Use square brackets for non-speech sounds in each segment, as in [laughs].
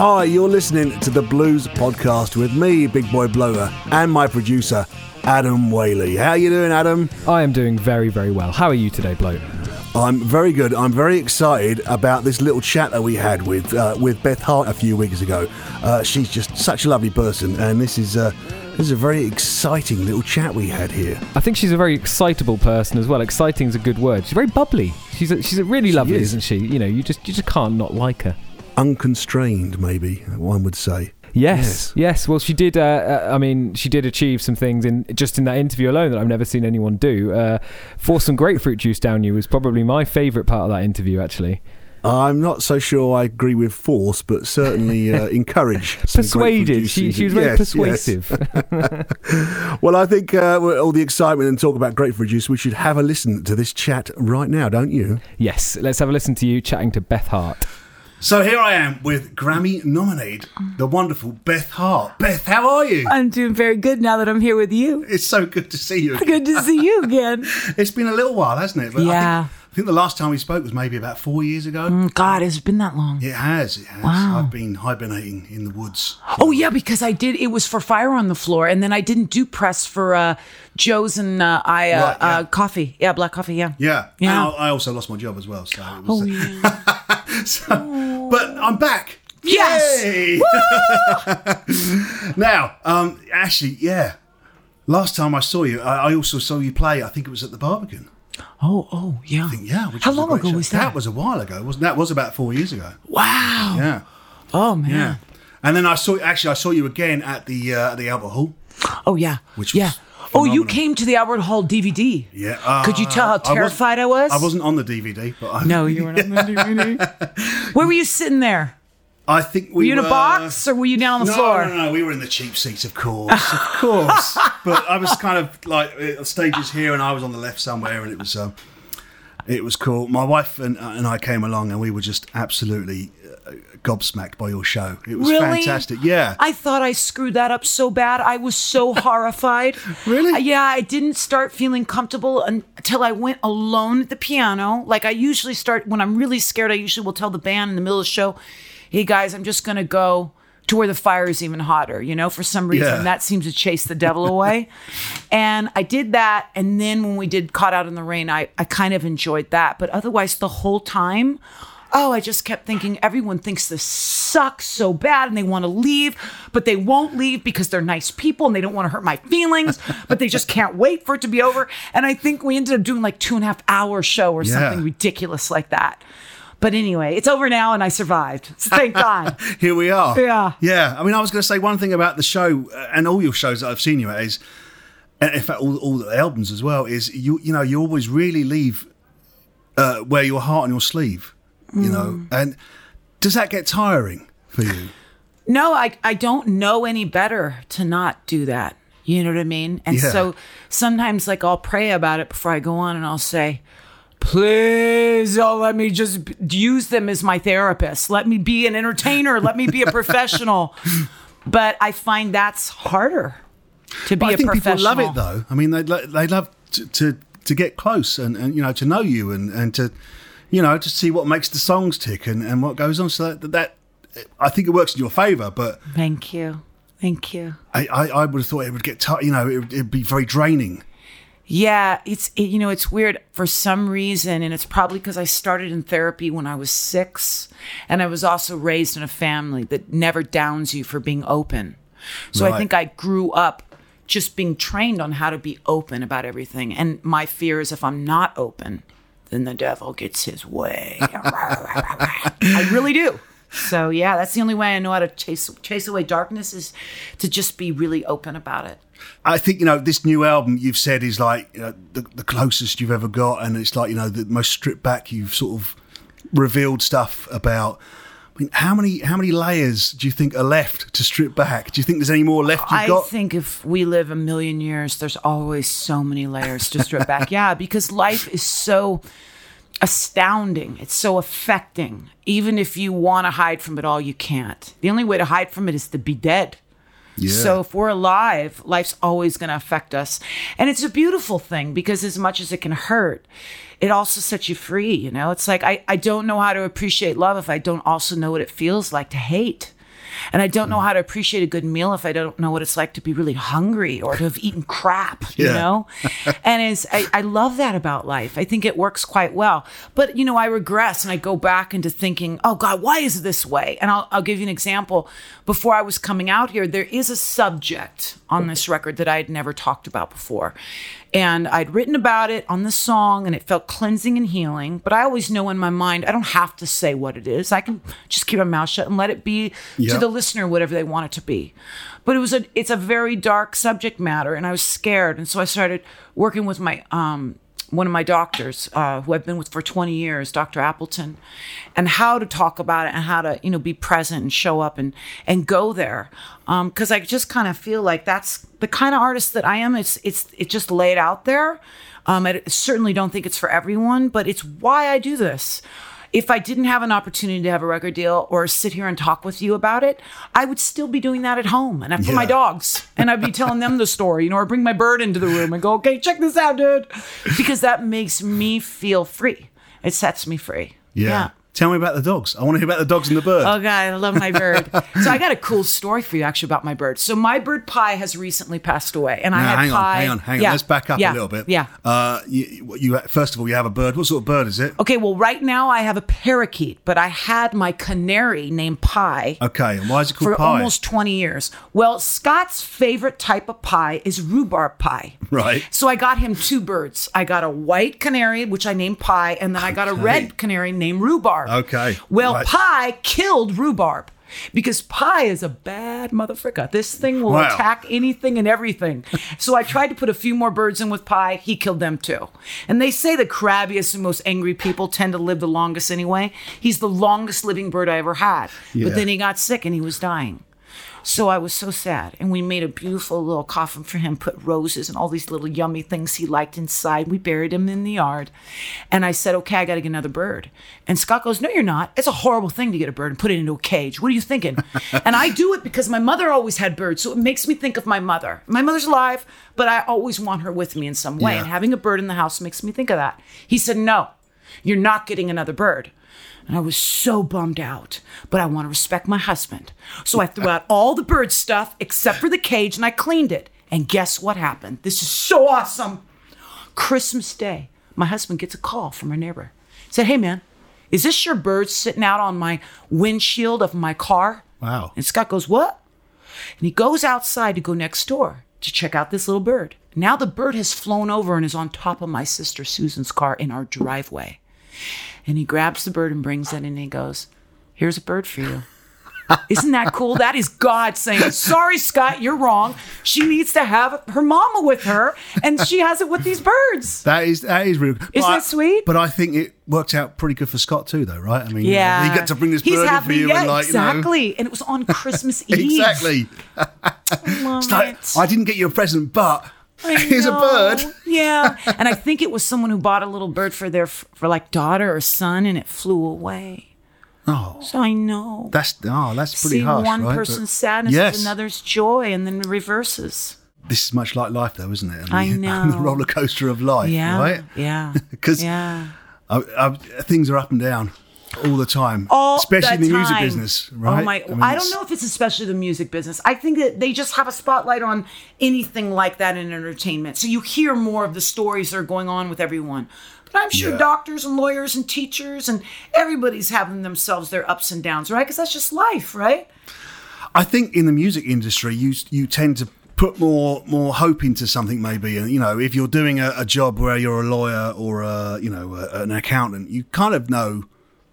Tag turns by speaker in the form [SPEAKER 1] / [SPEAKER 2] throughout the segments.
[SPEAKER 1] Hi, you're listening to the Blues Podcast with me, Big Boy Bloater, and my producer, Adam Whaley. How you doing, Adam?
[SPEAKER 2] I am doing very, very well. How are you today, bloke?
[SPEAKER 1] I'm very good. I'm very excited about this little chat that we had with uh, with Beth Hart a few weeks ago. Uh, she's just such a lovely person, and this is uh, this is a very exciting little chat we had here.
[SPEAKER 2] I think she's a very excitable person as well. Exciting is a good word. She's very bubbly. She's a, she's a really lovely,
[SPEAKER 1] is.
[SPEAKER 2] isn't she? You know, you just you just can't not like her.
[SPEAKER 1] Unconstrained, maybe one would say.
[SPEAKER 2] Yes, yes. Well, she did. Uh, uh, I mean, she did achieve some things in just in that interview alone that I've never seen anyone do. Uh, Force some grapefruit juice down you was probably my favourite part of that interview. Actually,
[SPEAKER 1] I'm not so sure I agree with force, but certainly uh, [laughs] encourage.
[SPEAKER 2] persuaded. She, she was very
[SPEAKER 1] Yes, yes.
[SPEAKER 2] persuasive. [laughs] [laughs]
[SPEAKER 1] Well, I think uh, with all the excitement and talk about grapefruit juice, we should have a listen to this chat right now, don't you?
[SPEAKER 2] yes. Let's have a listen to you chatting to Beth Hart.
[SPEAKER 1] So here I am with Grammy nominated, the wonderful Beth Hart. Beth, how are you?
[SPEAKER 3] I'm doing very good now that I'm here with you.
[SPEAKER 1] It's so good to see you.
[SPEAKER 3] Good to see you again. [laughs]
[SPEAKER 1] It's been a little while, hasn't it? But
[SPEAKER 3] Yeah.
[SPEAKER 1] I think, I think the last time we spoke was maybe about four years ago.
[SPEAKER 3] Mm, God, it's been that long.
[SPEAKER 1] It has. It has.
[SPEAKER 3] Wow.
[SPEAKER 1] I've been hibernating in the woods.
[SPEAKER 3] Oh yeah, because I did. It was for Fire on the Floor, and then I didn't do press for uh, Joe's and uh, I uh,
[SPEAKER 1] Right, yeah.
[SPEAKER 3] uh, coffee. Yeah, black coffee. Yeah.
[SPEAKER 1] Yeah.
[SPEAKER 3] Yeah.
[SPEAKER 1] And I I also lost my job as well. So, it was,
[SPEAKER 3] Oh yeah. [laughs] [laughs]
[SPEAKER 1] so- but I'm back.
[SPEAKER 3] Yes.
[SPEAKER 1] Yay! [laughs] now, um, actually, yeah. Last time I saw you, I, I also saw you play. I think it was at the Barbican.
[SPEAKER 3] oh oh yeah.
[SPEAKER 1] Yeah. Which
[SPEAKER 3] How long ago
[SPEAKER 1] show.
[SPEAKER 3] was that?
[SPEAKER 1] That was a while ago. Wasn't that? Was about four years ago.
[SPEAKER 3] Wow.
[SPEAKER 1] Yeah.
[SPEAKER 3] Oh man.
[SPEAKER 1] Yeah. And then I saw actually I saw you again at the uh, at the Albert Hall.
[SPEAKER 3] Oh yeah.
[SPEAKER 1] Which
[SPEAKER 3] yeah.
[SPEAKER 1] Was
[SPEAKER 3] Oh, you came to the Albert Hall DVD.
[SPEAKER 1] Yeah. Uh,
[SPEAKER 3] Could you tell how
[SPEAKER 1] I wasn't-
[SPEAKER 3] terrified I was?
[SPEAKER 1] I wasn't on the DVD, but I,
[SPEAKER 3] No, you weren't on the [laughs] DVD. Where were you sitting there?
[SPEAKER 1] I think we
[SPEAKER 3] Were you in a box or were you down on the
[SPEAKER 1] no,
[SPEAKER 3] floor?
[SPEAKER 1] No, no, no, we were in the cheap seats, of course, of [laughs] course. But I was kind of like uh, stages here, and I was on the left somewhere, and it was um, it was cool. My wife and, and I came along, and we were just absolutely uh, gobsmacked by your show. It was
[SPEAKER 3] Really?
[SPEAKER 1] fantastic. Yeah,
[SPEAKER 3] I thought I screwed that up so bad. I was so [laughs] horrified.
[SPEAKER 1] Really?
[SPEAKER 3] Uh, Yeah, I didn't start feeling comfortable until I went alone at the piano. Like I usually start when I'm really scared, I usually will tell the band in the middle of the show, hey guys, I'm just going to go to where the fire is even hotter. You know, for some reason,
[SPEAKER 1] Yeah.
[SPEAKER 3] that seems to chase the devil away. [laughs] and I did that. And then when we did Caught Out in the Rain, I, I kind of enjoyed that. But otherwise, the whole time, Oh, I just kept thinking everyone thinks this sucks so bad and they want to leave, but they won't leave because they're nice people and they don't want to hurt my feelings, but they just can't wait for it to be over. And I think we ended up doing like two and a half hour show or
[SPEAKER 1] Yeah.
[SPEAKER 3] something ridiculous like that. But anyway, it's over now and I survived. So thank God. [laughs]
[SPEAKER 1] here we are.
[SPEAKER 3] Yeah.
[SPEAKER 1] yeah. I mean, I was going to say one thing about the show uh, and all your shows that I've seen you at is, and in fact, all, all the albums as well. Is you you know you always really leave uh, wear your heart on your sleeve, you know,
[SPEAKER 3] Mm.
[SPEAKER 1] and does that get tiring for you?
[SPEAKER 3] No, I, I don't know any better to not do that. You know what I mean? And
[SPEAKER 1] Yeah.
[SPEAKER 3] so sometimes, like, I'll pray about it before I go on and I'll say, please don't let me just use them as my therapist. Let me be an entertainer. let me be a [laughs] professional. But I find that's harder to be
[SPEAKER 1] But I
[SPEAKER 3] a
[SPEAKER 1] think people
[SPEAKER 3] professional.
[SPEAKER 1] love it though. I mean, they they love to to, to get close and, and you know to know you and, and to you know to see what makes the songs tick and, and what goes on. So that, that I think it works in your favour, but
[SPEAKER 3] Thank you. Thank you.
[SPEAKER 1] I, I, I would have thought it would get tight. You know, it would it'd be very draining.
[SPEAKER 3] Yeah, it's it, you know it's weird for some reason, and it's probably because I started in therapy when I was six, and I was also raised in a family that never downs you for being open. So
[SPEAKER 1] Right.
[SPEAKER 3] I think I grew up just being trained on how to be open about everything, and my fear is if I'm not open, then the devil gets his way. [laughs] I really do. So yeah, that's the only way I know how to chase chase away darkness is to just be really open about it.
[SPEAKER 1] I think you know this new album you've said is like you know, the, the closest you've ever got, and it's like you know the most stripped back you've sort of revealed stuff about. I mean, how many how many layers do you think are left to strip back? Do you think there's any more left you've
[SPEAKER 3] I
[SPEAKER 1] got?
[SPEAKER 3] think if we live a million years, there's always so many layers to strip back. [laughs] Yeah, because life is so astounding. It's so affecting. Even if you want to hide from it all, you can't. The only way to hide from it is to be dead. So if we're alive, life's always going to affect us. And it's a beautiful thing because as much as it can hurt, it also sets you free, you know? It's like I, I don't know how to appreciate love if I don't also know what it feels like to hate. And I don't know how to appreciate a good meal if I don't know what it's like to be really hungry or to have eaten crap, you
[SPEAKER 1] Yeah.
[SPEAKER 3] know? [laughs] and it's, I, I love that about life. I think it works quite well. But, you know, I regress and I go back into thinking, oh God, why is it this way? And I'll, I'll give you an example. Before I was coming out here, there is a subject on this record that I had never talked about before. And I'd written about it on the song and it felt cleansing and healing. But I always know in my mind, I don't have to say what it is. I can just keep my mouth shut and let it be
[SPEAKER 1] Yeah.
[SPEAKER 3] to the listener whatever they want it to be. But it was a it's a very dark subject matter and I was scared. And so I started working with my um one of my doctors uh, who I've been with for 20 years, Dr. Appleton, and how to talk about it and how to, you know, be present and show up and and go there. Because I just kind of feel like that's the kind of artist that I am. It's it's it just laid out there. Um, I certainly don't think it's for everyone, but it's why I do this. If I didn't have an opportunity to have a record deal or sit here and talk with you about it, I would still be doing that at home and for my
[SPEAKER 1] Yeah.
[SPEAKER 3] dogs. And I'd be telling them the story, you know, or bring my bird into the room and go, okay, check this out, dude. Because that makes me feel free. It sets me free.
[SPEAKER 1] Yeah. Tell me about the dogs. I want to hear about the dogs and the bird.
[SPEAKER 3] Oh God, I love my bird. [laughs] so I got a cool story for you actually about my bird. So my bird Pie has recently passed away, and I
[SPEAKER 1] Now,
[SPEAKER 3] had
[SPEAKER 1] hang
[SPEAKER 3] Pie.
[SPEAKER 1] on, hang on, hang
[SPEAKER 3] Yeah,
[SPEAKER 1] on. Let's back up
[SPEAKER 3] yeah,
[SPEAKER 1] a little bit.
[SPEAKER 3] Yeah.
[SPEAKER 1] Uh, you, you first of all, you have a bird. What sort of bird is it?
[SPEAKER 3] Okay, well, right now I have a parakeet, but I had my canary named Pie.
[SPEAKER 1] Okay, and why is it called
[SPEAKER 3] for
[SPEAKER 1] pie?
[SPEAKER 3] almost 20 years. Well, Scott's favorite type of pie is rhubarb pie.
[SPEAKER 1] Right.
[SPEAKER 3] So I got him two birds. I got a white canary, which I named Pie, and then I got a red canary named Rhubarb.
[SPEAKER 1] Okay,
[SPEAKER 3] Well,
[SPEAKER 1] right.
[SPEAKER 3] Pie killed Rhubarb. Because Pie is a bad motherfucker. This thing will
[SPEAKER 1] Wow.
[SPEAKER 3] attack anything and everything. So I tried to put a few more birds in with Pie. He killed them too. And they say the crabbiest and most angry people tend to live the longest anyway. He's the longest living bird I ever had.
[SPEAKER 1] Yeah.
[SPEAKER 3] But then he got sick and he was dying. So I was so sad. And we made a beautiful little coffin for him, put roses and all these little yummy things he liked inside. We buried him in the yard. And I said, okay, I got to get another bird. And Scott goes, no, you're not. It's a horrible thing to get a bird and put it into a cage. What are you thinking? [laughs] and I do it because my mother always had birds. So it makes me think of my mother. My mother's alive, but I always want her with me in some way.
[SPEAKER 1] Yeah.
[SPEAKER 3] And having a bird in the house makes me think of that. He said, no, you're not getting another bird. And I was so bummed out, but I want to respect my husband. So I threw out all the bird stuff except for the cage and I cleaned it. And guess what happened? This is so awesome. Christmas Day, my husband gets a call from a neighbor. Said, Hey man, is this your bird sitting out on my windshield of my car?
[SPEAKER 1] Wow.
[SPEAKER 3] And Scott goes, What? And he goes outside to go next door to check out this little bird. Now the bird has flown over and is on top of my sister Susan's car in our driveway. And he grabs the bird and brings it in and he goes, Here's a bird for you. [laughs] Isn't that cool? That is God saying, Sorry, Scott, you're wrong. She needs to have her mama with her, and she has it with these birds.
[SPEAKER 1] That is that is real.
[SPEAKER 3] Isn't
[SPEAKER 1] I-
[SPEAKER 3] it sweet?
[SPEAKER 1] But I think it worked out pretty good for Scott too, though, right? I mean,
[SPEAKER 3] Yeah.
[SPEAKER 1] he got to bring this
[SPEAKER 3] He's
[SPEAKER 1] bird
[SPEAKER 3] happy,
[SPEAKER 1] for you,
[SPEAKER 3] yeah,
[SPEAKER 1] and like
[SPEAKER 3] exactly. And it was on [laughs] Christmas Eve.
[SPEAKER 1] exactly. It's like. I didn't get you a present, but
[SPEAKER 3] I [laughs]
[SPEAKER 1] here's a bird.
[SPEAKER 3] Yeah, and I think it was someone who bought a little bird for their for like daughter or son, and it flew away.
[SPEAKER 1] Oh,
[SPEAKER 3] So I know.
[SPEAKER 1] that's oh, that's pretty
[SPEAKER 3] See
[SPEAKER 1] harsh,
[SPEAKER 3] one
[SPEAKER 1] right? But
[SPEAKER 3] person's sadness
[SPEAKER 1] yes.
[SPEAKER 3] is another's joy, and then reverses.
[SPEAKER 1] This is much like life, though, isn't it?
[SPEAKER 3] I
[SPEAKER 1] mean, [laughs]
[SPEAKER 3] know.
[SPEAKER 1] the roller coaster of life,
[SPEAKER 3] Yeah,
[SPEAKER 1] right?
[SPEAKER 3] yeah, [laughs]
[SPEAKER 1] 'Cause-
[SPEAKER 3] yeah.
[SPEAKER 1] I, I, things are up and down all the time,
[SPEAKER 3] all
[SPEAKER 1] especially in
[SPEAKER 3] the
[SPEAKER 1] the music business, oh right?
[SPEAKER 3] Oh my!
[SPEAKER 1] mean,
[SPEAKER 3] I, don't know if it's especially the music business. I think that they just have a spotlight on anything like that in entertainment, so you hear more of the stories that are going on with everyone. But I'm sure
[SPEAKER 1] Yeah.
[SPEAKER 3] doctors and lawyers and teachers and everybody's having themselves their ups and downs, right? Because that's just life, right?
[SPEAKER 1] I think in the music industry, you you tend to put more more hope into something. Maybe, and you know, if you're doing a, a job where you're a lawyer or a you know a, an accountant, you kind of know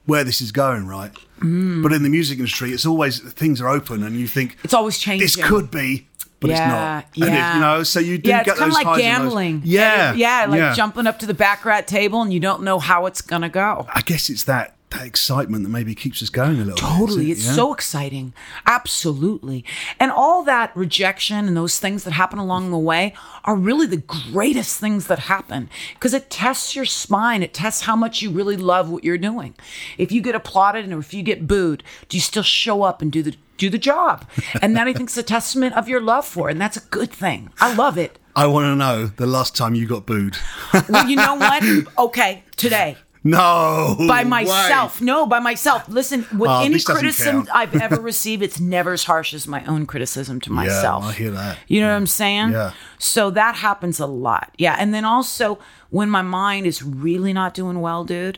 [SPEAKER 1] where this is going, right?
[SPEAKER 3] Mm.
[SPEAKER 1] But in the music industry, it's always things are open, and you think
[SPEAKER 3] It's always changing.
[SPEAKER 1] this could be, but it's
[SPEAKER 3] Yeah,
[SPEAKER 1] not. And it-
[SPEAKER 3] yeah.
[SPEAKER 1] you know, so you do
[SPEAKER 3] yeah, it's
[SPEAKER 1] get
[SPEAKER 3] kind
[SPEAKER 1] those
[SPEAKER 3] of like
[SPEAKER 1] highs and lows.
[SPEAKER 3] gambling.
[SPEAKER 1] Yeah,
[SPEAKER 3] yeah, like
[SPEAKER 1] yeah.
[SPEAKER 3] jumping up to the baccarat table and you don't know how it's gonna go.
[SPEAKER 1] I guess it's that that excitement that maybe keeps us going a little. bit,
[SPEAKER 3] Totally. It's?
[SPEAKER 1] Yeah?
[SPEAKER 3] so exciting. Absolutely. And all that rejection and those things that happen along the way are really the greatest things that happen because it tests your spine. It tests how much you really love what you're doing. If you get applauded or if you get booed, do you still show up and do the do the job? And that I think is a testament of your love for it. And that's a good thing. I love it.
[SPEAKER 1] I want to know the last time you got booed.
[SPEAKER 3] Well, you know what? [laughs] Okay, today.
[SPEAKER 1] No.
[SPEAKER 3] by myself. No, by myself. Listen, with
[SPEAKER 1] Oh,
[SPEAKER 3] any criticism. I've ever [laughs] received, it's never as harsh as my own criticism to myself.
[SPEAKER 1] I hear that.
[SPEAKER 3] You know what I'm saying?
[SPEAKER 1] Yeah.
[SPEAKER 3] So that happens a lot. Yeah. And then also when my mind is really not doing well, dude,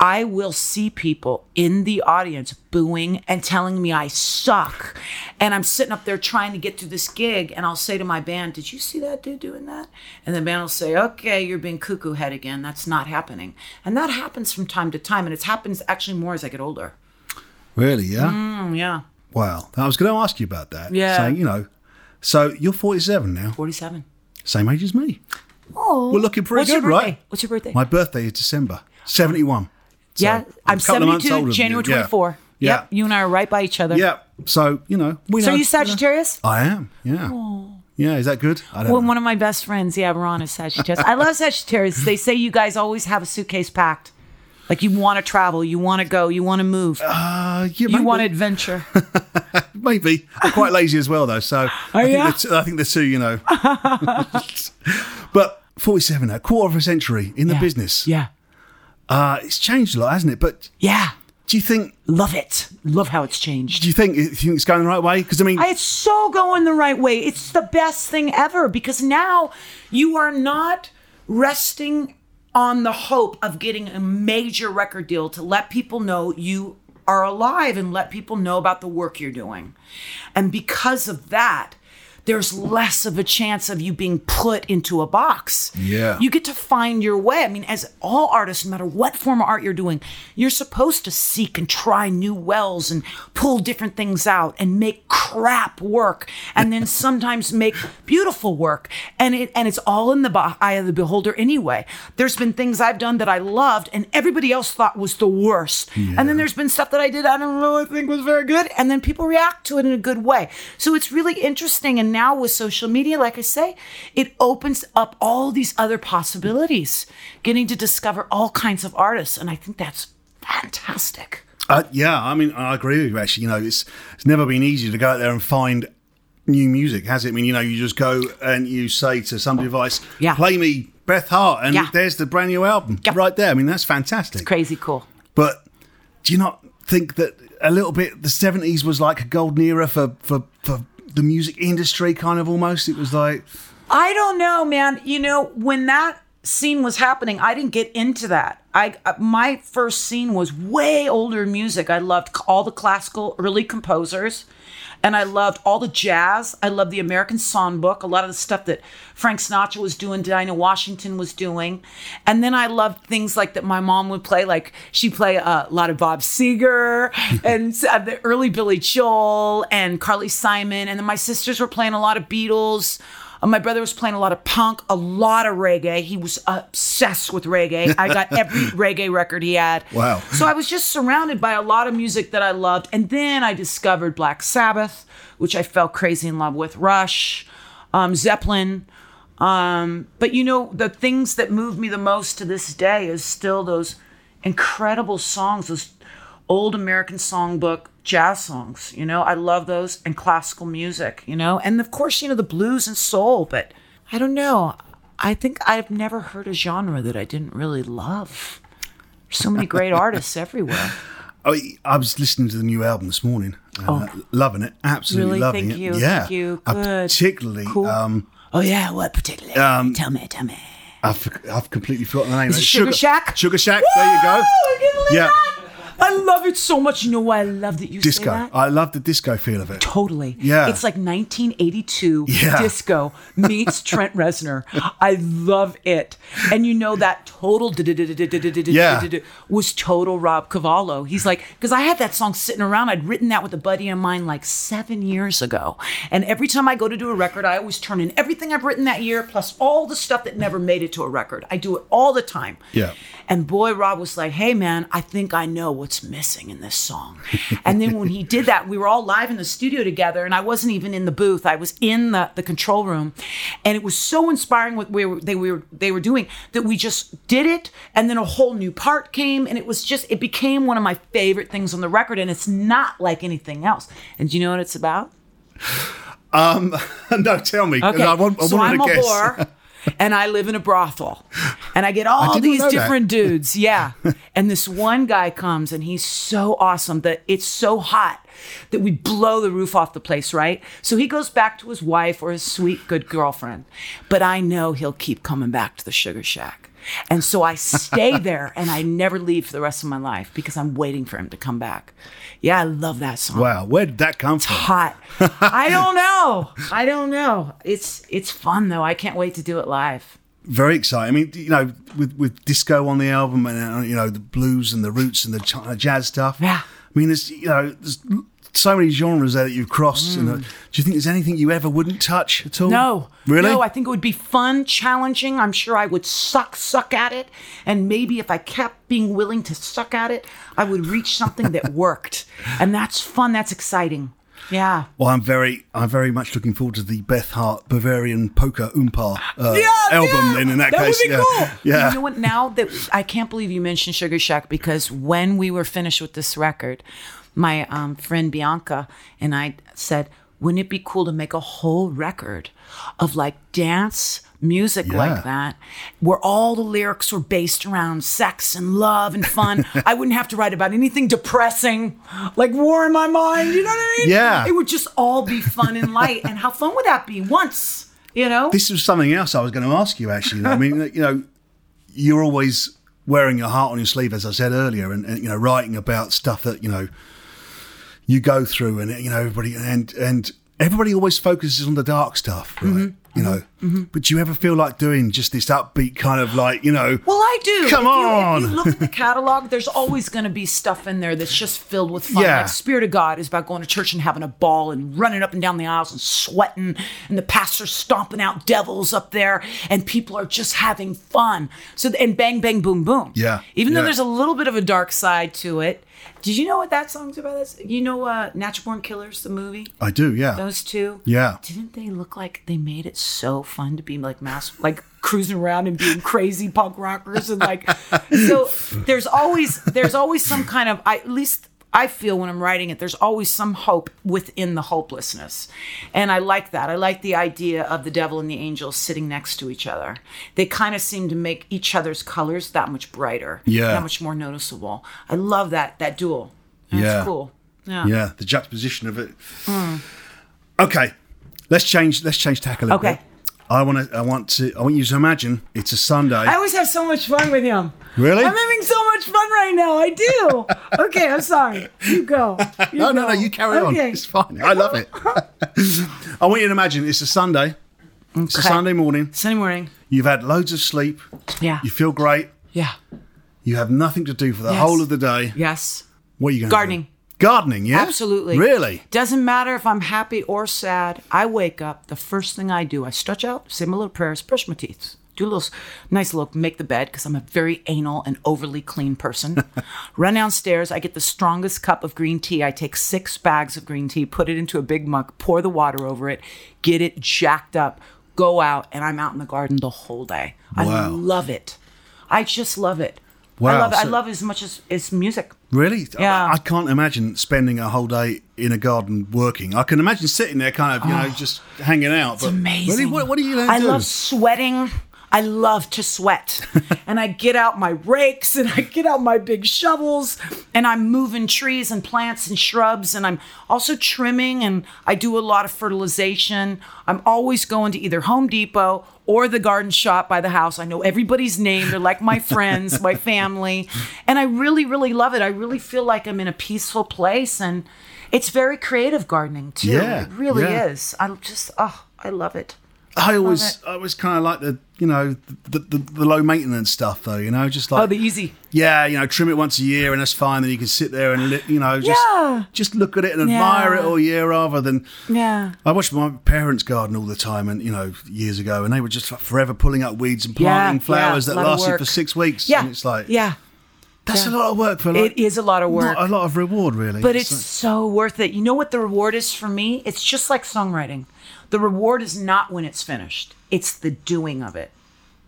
[SPEAKER 3] I will see people in the audience booing and telling me I suck. And I'm sitting up there trying to get through this gig. And I'll say to my band, Did you see that dude doing that? And the band will say, Okay, you're being cuckoo head again. That's not happening. And that happens from time to time. And it happens actually more as I get older.
[SPEAKER 1] Really? Yeah.
[SPEAKER 3] Mm, yeah.
[SPEAKER 1] Wow. I was going to ask you about that.
[SPEAKER 3] Yeah.
[SPEAKER 1] Saying, you know, so you're 47 now,
[SPEAKER 3] 47.
[SPEAKER 1] same age as me.
[SPEAKER 3] Oh.
[SPEAKER 1] We're looking pretty
[SPEAKER 3] What's
[SPEAKER 1] good,
[SPEAKER 3] your
[SPEAKER 1] right?
[SPEAKER 3] What's your birthday?
[SPEAKER 1] My birthday is December 71. So,
[SPEAKER 3] yeah, I'm
[SPEAKER 1] a couple
[SPEAKER 3] 72,
[SPEAKER 1] older than you.
[SPEAKER 3] January
[SPEAKER 1] Yeah.
[SPEAKER 3] 24.
[SPEAKER 1] Yeah.
[SPEAKER 3] Yep, you and I are right by each other.
[SPEAKER 1] Yeah. So, you know, we
[SPEAKER 3] So
[SPEAKER 1] know.
[SPEAKER 3] you Sagittarius?
[SPEAKER 1] I am. Yeah. Yeah. Is that good? I don't
[SPEAKER 3] Well,
[SPEAKER 1] know.
[SPEAKER 3] one of my best friends, yeah, Ron is Sagittarius. I love Sagittarius. They say you guys always have a suitcase packed. Like you want to travel, you want to go, you want to move,
[SPEAKER 1] Uh, yeah,
[SPEAKER 3] you want adventure. [laughs]
[SPEAKER 1] maybe. I'm quite lazy as well, though. So I, think
[SPEAKER 3] yeah?
[SPEAKER 1] the two, I think the two, you know. [laughs] [laughs] but 47 a quarter of a century in the
[SPEAKER 3] Yeah.
[SPEAKER 1] business.
[SPEAKER 3] Yeah.
[SPEAKER 1] Uh, it's changed a lot, hasn't it? But
[SPEAKER 3] Yeah.
[SPEAKER 1] do you think?
[SPEAKER 3] Love it. Love how it's changed.
[SPEAKER 1] Do you think, do you think it's going the right way? Because I mean,
[SPEAKER 3] It's so going the right way. It's the best thing ever because now you are not resting on the hope of getting a major record deal to let people know you are alive and let people know about the work you're doing. And because of that, there's less of a chance of you being put into a box.
[SPEAKER 1] Yeah.
[SPEAKER 3] You get to find your way. I mean, as all artists, no matter what form of art you're doing, you're supposed to seek and try new wells and pull different things out and make crap work and then [laughs] sometimes make beautiful work. And it and it's all in the bo- eye of the beholder anyway. There's been things I've done that I loved and everybody else thought was the worst. And then there's been stuff that I did I don't really think was very good and then people react to it in a good way. So it's really interesting and now with social media like I say, it opens up all these other possibilities, getting to discover all kinds of artists and I think that's fantastic.
[SPEAKER 1] uh, yeah, I mean, I agree with you. Actually, you know, it's it's never been easy to go out there and find new music, has it? I mean, you know, you just go and you say to some device,
[SPEAKER 3] Yeah.
[SPEAKER 1] play me Beth Hart, and
[SPEAKER 3] Yeah.
[SPEAKER 1] there's the brand new album
[SPEAKER 3] Yeah.
[SPEAKER 1] right there. I mean, that's fantastic.
[SPEAKER 3] It's crazy cool.
[SPEAKER 1] But do you not think that a little bit the seventies was like a golden era for, for for the music industry, kind of almost? It was like
[SPEAKER 3] I don't know, man. You know, when that scene was happening, I didn't get into that. I uh, my first scene was way older music. I loved all the classical early composers, and I loved all the jazz. I loved the American Songbook, a lot of the stuff that Frank Sinatra was doing, Dinah Washington was doing, and then I loved things like that my mom would play. Like she play a lot of Bob Seger [laughs] and uh, the early Billy Joel and Carly Simon, and then my sisters were playing a lot of Beatles. Uh, my brother was playing a lot of punk, a lot of reggae. He was obsessed with reggae. I got [laughs] every reggae record he had.
[SPEAKER 1] Wow.
[SPEAKER 3] So I was just surrounded by a lot of music that I loved. And then I discovered Black Sabbath, which I fell crazy in love with, Rush, um, Zeppelin. Um, but you know, the things that move me the most to this day is still those incredible songs, those old American songbook jazz songs. You know, I love those and classical music, you know, and of course, you know, the blues and soul. But I don't know. I think I've never heard a genre that I didn't really love. There's so many great [laughs] artists everywhere.
[SPEAKER 1] I, I was listening to the new album this morning, uh, loving it, absolutely
[SPEAKER 3] Oh. Really?
[SPEAKER 1] loving
[SPEAKER 3] Thank
[SPEAKER 1] it.
[SPEAKER 3] you,
[SPEAKER 1] Yeah,
[SPEAKER 3] thank you.
[SPEAKER 1] I particularly,
[SPEAKER 3] Cool.
[SPEAKER 1] um,
[SPEAKER 3] Oh yeah, what particularly?
[SPEAKER 1] Um,
[SPEAKER 3] tell me, tell me.
[SPEAKER 1] I've, I've completely forgotten the name.
[SPEAKER 3] Is it Sugar Shack?
[SPEAKER 1] Sugar Shack. There you go.
[SPEAKER 3] I can't believe
[SPEAKER 1] Yeah.
[SPEAKER 3] that. I love it so much. You know why I love that you say
[SPEAKER 1] Disco. I love the disco feel of it.
[SPEAKER 3] Totally.
[SPEAKER 1] Yeah.
[SPEAKER 3] It's like 1982
[SPEAKER 1] Yeah.
[SPEAKER 3] disco meets Trent Reznor. I love it. And you know that total
[SPEAKER 1] Yeah.
[SPEAKER 3] was total Rob Cavallo. He's like, because I had that song sitting around. I'd written that with a buddy of mine like seven years ago. And every time I go to do a record, I always turn in everything I've written that year, plus all the stuff that never made it to a record. I do it all the time.
[SPEAKER 1] Yeah.
[SPEAKER 3] And boy, Rob was like, hey, man, I think I know what's missing in this song. [laughs] and then when he did that, we were all live in the studio together, and I wasn't even in the booth. I was in the, the control room. And it was so inspiring what we were, they, were, they were doing that we just did it. And then a whole new part came, and it was just, it became one of my favorite things on the record. And it's not like anything else. And do you know what it's about?
[SPEAKER 1] Um, [laughs] no, tell me.
[SPEAKER 3] Okay.
[SPEAKER 1] I want, I
[SPEAKER 3] so I'm
[SPEAKER 1] to
[SPEAKER 3] a
[SPEAKER 1] guess.
[SPEAKER 3] whore. [laughs] and I live in a brothel. And I get all
[SPEAKER 1] didn't
[SPEAKER 3] these different [laughs] dudes. Yeah. and this one guy comes and he's so awesome that it's so hot that we blow the roof off the place, right? So he goes back to his wife or his sweet, good girlfriend. But I know he'll keep coming back to the Sugar Shack. And so I stay [laughs] there and I never leave for the rest of my life because I'm waiting for him to come back. Yeah, I love that song.
[SPEAKER 1] Wow, where did that come from?
[SPEAKER 3] Hot. I don't [laughs] know. I don't know. It's it's fun though. I can't wait to do it live.
[SPEAKER 1] Very exciting. I mean, you know, with with disco on the album and uh, you know the blues and the roots and the ch- jazz stuff.
[SPEAKER 3] Yeah.
[SPEAKER 1] I mean, there's you know there's so many genres there that you've crossed. And, uh, do you think there's anything you ever wouldn't touch at all?
[SPEAKER 3] No.
[SPEAKER 1] really?
[SPEAKER 3] No, I think it would be fun, challenging. I'm sure I would suck, suck at it. And maybe if I kept being willing to suck at it, I would reach something that [laughs] worked. And that's fun. That's exciting. Yeah.
[SPEAKER 1] Well, I'm very, I'm very much looking forward to the Beth Hart Bavarian Polka Oompa uh,
[SPEAKER 3] Yeah,
[SPEAKER 1] album.
[SPEAKER 3] yeah.
[SPEAKER 1] Then in that,
[SPEAKER 3] that
[SPEAKER 1] case,
[SPEAKER 3] would be
[SPEAKER 1] yeah,
[SPEAKER 3] cool.
[SPEAKER 1] yeah.
[SPEAKER 3] You know what? Now that I can't believe you mentioned Sugar Shack because when we were finished with this record, my um, friend Bianca and I said, "Wouldn't it be cool to make a whole record of like dance?" Music
[SPEAKER 1] Yeah.
[SPEAKER 3] like that, where all the lyrics were based around sex and love and fun. [laughs] I wouldn't have to write about anything depressing, like war in my mind. You know what I mean?
[SPEAKER 1] Yeah.
[SPEAKER 3] It would just all be fun and light. And how fun would that be once? You know?
[SPEAKER 1] This was something else I was going to ask you. Actually, I mean, you know, you're always wearing your heart on your sleeve, as I said earlier, and, and you know, writing about stuff that you know you go through, and you know, everybody and and everybody always focuses on the dark stuff, right?
[SPEAKER 3] Mm-hmm.
[SPEAKER 1] You know, mm-hmm. Mm-hmm. but do you ever feel like doing just this upbeat kind of like, you know,
[SPEAKER 3] Well, I do.
[SPEAKER 1] Come
[SPEAKER 3] If you-
[SPEAKER 1] on.
[SPEAKER 3] If you look at the [laughs] catalog, there's always going to be stuff in there that's just filled with fun.
[SPEAKER 1] Yeah.
[SPEAKER 3] Like Spirit of God is about going to church and having a ball and running up and down the aisles and sweating, and the pastor's stomping out devils up there, and people are just having fun. So, and bang, bang, boom, boom.
[SPEAKER 1] Yeah.
[SPEAKER 3] Even though there's a little bit of a dark side to it. Did you know what that song's about? That's- You know, uh, Natural Born Killers, the movie.
[SPEAKER 1] I do, yeah,
[SPEAKER 3] Those two.
[SPEAKER 1] yeah.
[SPEAKER 3] Didn't they look like they made it so fun to be like mass, like cruising around and being crazy punk rockers and like, [laughs] so there's always there's always some kind of I, at least I feel when I'm writing it there's always some hope within the hopelessness, and I like that. I like the idea of the devil and the angel sitting next to each other. They kind of seem to make each other's colors that much brighter,
[SPEAKER 1] Yeah.
[SPEAKER 3] that much more noticeable. I love that that duel. That's
[SPEAKER 1] Yeah.
[SPEAKER 3] cool. Yeah.
[SPEAKER 1] Yeah, the juxtaposition of it. Okay, let's change. Let's change tack a little
[SPEAKER 3] Okay.
[SPEAKER 1] bit. I want to. I want to. I want you to imagine it's a Sunday.
[SPEAKER 3] I always have so much fun with him.
[SPEAKER 1] Really?
[SPEAKER 3] I'm having so much fun right now. I do. [laughs] okay, I'm sorry. You go. You
[SPEAKER 1] no, no, no. You carry on. It's fine. I love it. [laughs] I want you to imagine it's a Sunday. Okay. It's a Sunday morning.
[SPEAKER 3] Sunday morning.
[SPEAKER 1] You've had loads of sleep.
[SPEAKER 3] Yeah.
[SPEAKER 1] You feel great.
[SPEAKER 3] Yeah.
[SPEAKER 1] You have nothing to do for the
[SPEAKER 3] Yes.
[SPEAKER 1] whole of the day.
[SPEAKER 3] Yes.
[SPEAKER 1] What are you going
[SPEAKER 3] Gardening.
[SPEAKER 1] to do? Gardening, yeah?
[SPEAKER 3] Absolutely.
[SPEAKER 1] Really?
[SPEAKER 3] Doesn't matter if I'm happy or sad. I wake up. The first thing I do, I stretch out, say my little prayers, brush my teeth, do a little nice look, make the bed because I'm a very anal and overly clean person. [laughs] Run downstairs. I get the strongest cup of green tea. I take six bags of green tea, put it into a big mug, pour the water over it, get it jacked up, go out, and I'm out in the garden the whole day. I love it. I just love it. I love it. I love it as much as, as music.
[SPEAKER 1] Really?
[SPEAKER 3] Yeah.
[SPEAKER 1] I, I can't imagine spending a whole day in a garden working. I can imagine sitting there kind of, you know, oh, just hanging out.
[SPEAKER 3] It's amazing.
[SPEAKER 1] Really, what, what are you
[SPEAKER 3] I
[SPEAKER 1] do?
[SPEAKER 3] love sweating. I love to sweat. [laughs] and I get out my rakes and I get out my big shovels and I'm moving trees and plants and shrubs and I'm also trimming and I do a lot of fertilization. I'm always going to either Home Depot or the garden shop by the house. I know everybody's name. They're like my friends, my family. And I really, really love it. I really feel like I'm in a peaceful place and it's very creative gardening too.
[SPEAKER 1] Yeah,
[SPEAKER 3] It really
[SPEAKER 1] yeah.
[SPEAKER 3] is. I'm just, oh, I love it.
[SPEAKER 1] I always. I always kind of like the, you know, the, the, the low maintenance stuff though. You know, just like
[SPEAKER 3] Oh, the easy.
[SPEAKER 1] yeah, you know, trim it once a year and that's fine. Then you can sit there and li- you know, just
[SPEAKER 3] Yeah.
[SPEAKER 1] just look at it and admire
[SPEAKER 3] Yeah.
[SPEAKER 1] it all year rather than.
[SPEAKER 3] Yeah.
[SPEAKER 1] I watched my parents' garden all the time, and you know, years ago, and they were just forever pulling up weeds and
[SPEAKER 3] Yeah,
[SPEAKER 1] planting flowers
[SPEAKER 3] yeah,
[SPEAKER 1] that lasted for six weeks.
[SPEAKER 3] Yeah.
[SPEAKER 1] and it's like
[SPEAKER 3] yeah.
[SPEAKER 1] that's
[SPEAKER 3] yeah.
[SPEAKER 1] a lot of work for like
[SPEAKER 3] It is a lot of work.
[SPEAKER 1] a lot of reward, really.
[SPEAKER 3] but it's
[SPEAKER 1] like-
[SPEAKER 3] so worth it. You know what the reward is for me? It's just like songwriting. The reward is not when it's finished. It's the doing of it.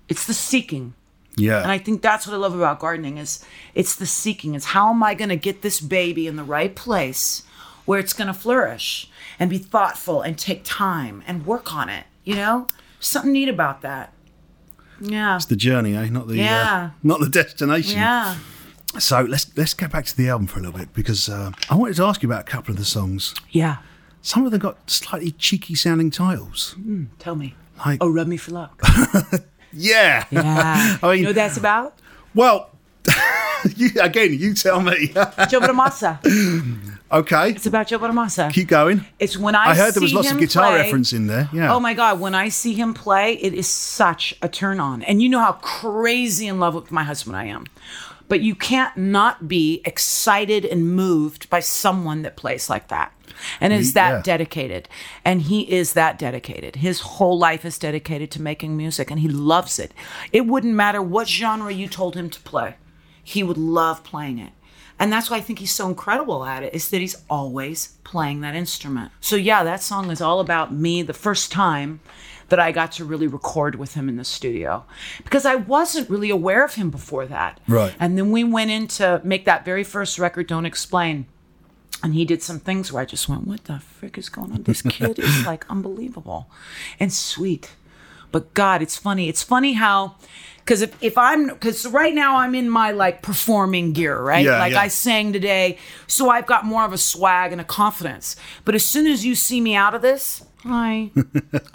[SPEAKER 3] It's the seeking.
[SPEAKER 1] yeah,
[SPEAKER 3] And I think that's what I love about gardening is it's the seeking. It's how am I going to get this baby in the right place where it's going to flourish and be thoughtful and take time and work on it, you know? Something neat about that. Yeah.
[SPEAKER 1] It's the journey, eh? Not the
[SPEAKER 3] Yeah.
[SPEAKER 1] uh, not the destination.
[SPEAKER 3] Yeah.
[SPEAKER 1] So let's let's get back to the album for a little bit because uh, I wanted to ask you about a couple of the songs.
[SPEAKER 3] Yeah.
[SPEAKER 1] Some of them got slightly cheeky sounding titles.
[SPEAKER 3] Hmm, tell me.
[SPEAKER 1] Like,
[SPEAKER 3] Oh, rub me for luck. [laughs]
[SPEAKER 1] yeah.
[SPEAKER 3] Yeah. [laughs]
[SPEAKER 1] I mean-
[SPEAKER 3] you know what that's about?
[SPEAKER 1] Well, [laughs] you, again, you tell me.
[SPEAKER 3] Joe Bonamassa.
[SPEAKER 1] okay,
[SPEAKER 3] It's about Joe Bonamassa.
[SPEAKER 1] keep going.
[SPEAKER 3] It's when I
[SPEAKER 1] I heard there was lots of guitar
[SPEAKER 3] play-
[SPEAKER 1] reference in there. Yeah.
[SPEAKER 3] Oh my God, when I see him play, it is such a turn on. And you know how crazy in love with my husband I am. But you can't not be excited and moved by someone that plays like that and is that
[SPEAKER 1] yeah.
[SPEAKER 3] dedicated. And he is that dedicated. His whole life is dedicated to making music and he loves it. It wouldn't matter what genre you told him to play, he would love playing it. And that's why I think he's so incredible at it, is that he's always playing that instrument. So, yeah, that song is all about me the first time that I got to really record with him in the studio because I wasn't really aware of him before that.
[SPEAKER 1] Right.
[SPEAKER 3] And then we went in to make that very first record, Don't Explain. And he did some things where I just went, What the frick is going on? This [laughs] kid is like unbelievable and sweet. But God, it's funny. It's funny how, because if, if I'm, because right now I'm in my like performing gear, right?
[SPEAKER 1] Yeah,
[SPEAKER 3] like
[SPEAKER 1] yeah.
[SPEAKER 3] I sang today. So I've got more of a swag and a confidence. But as soon as you see me out of this, I,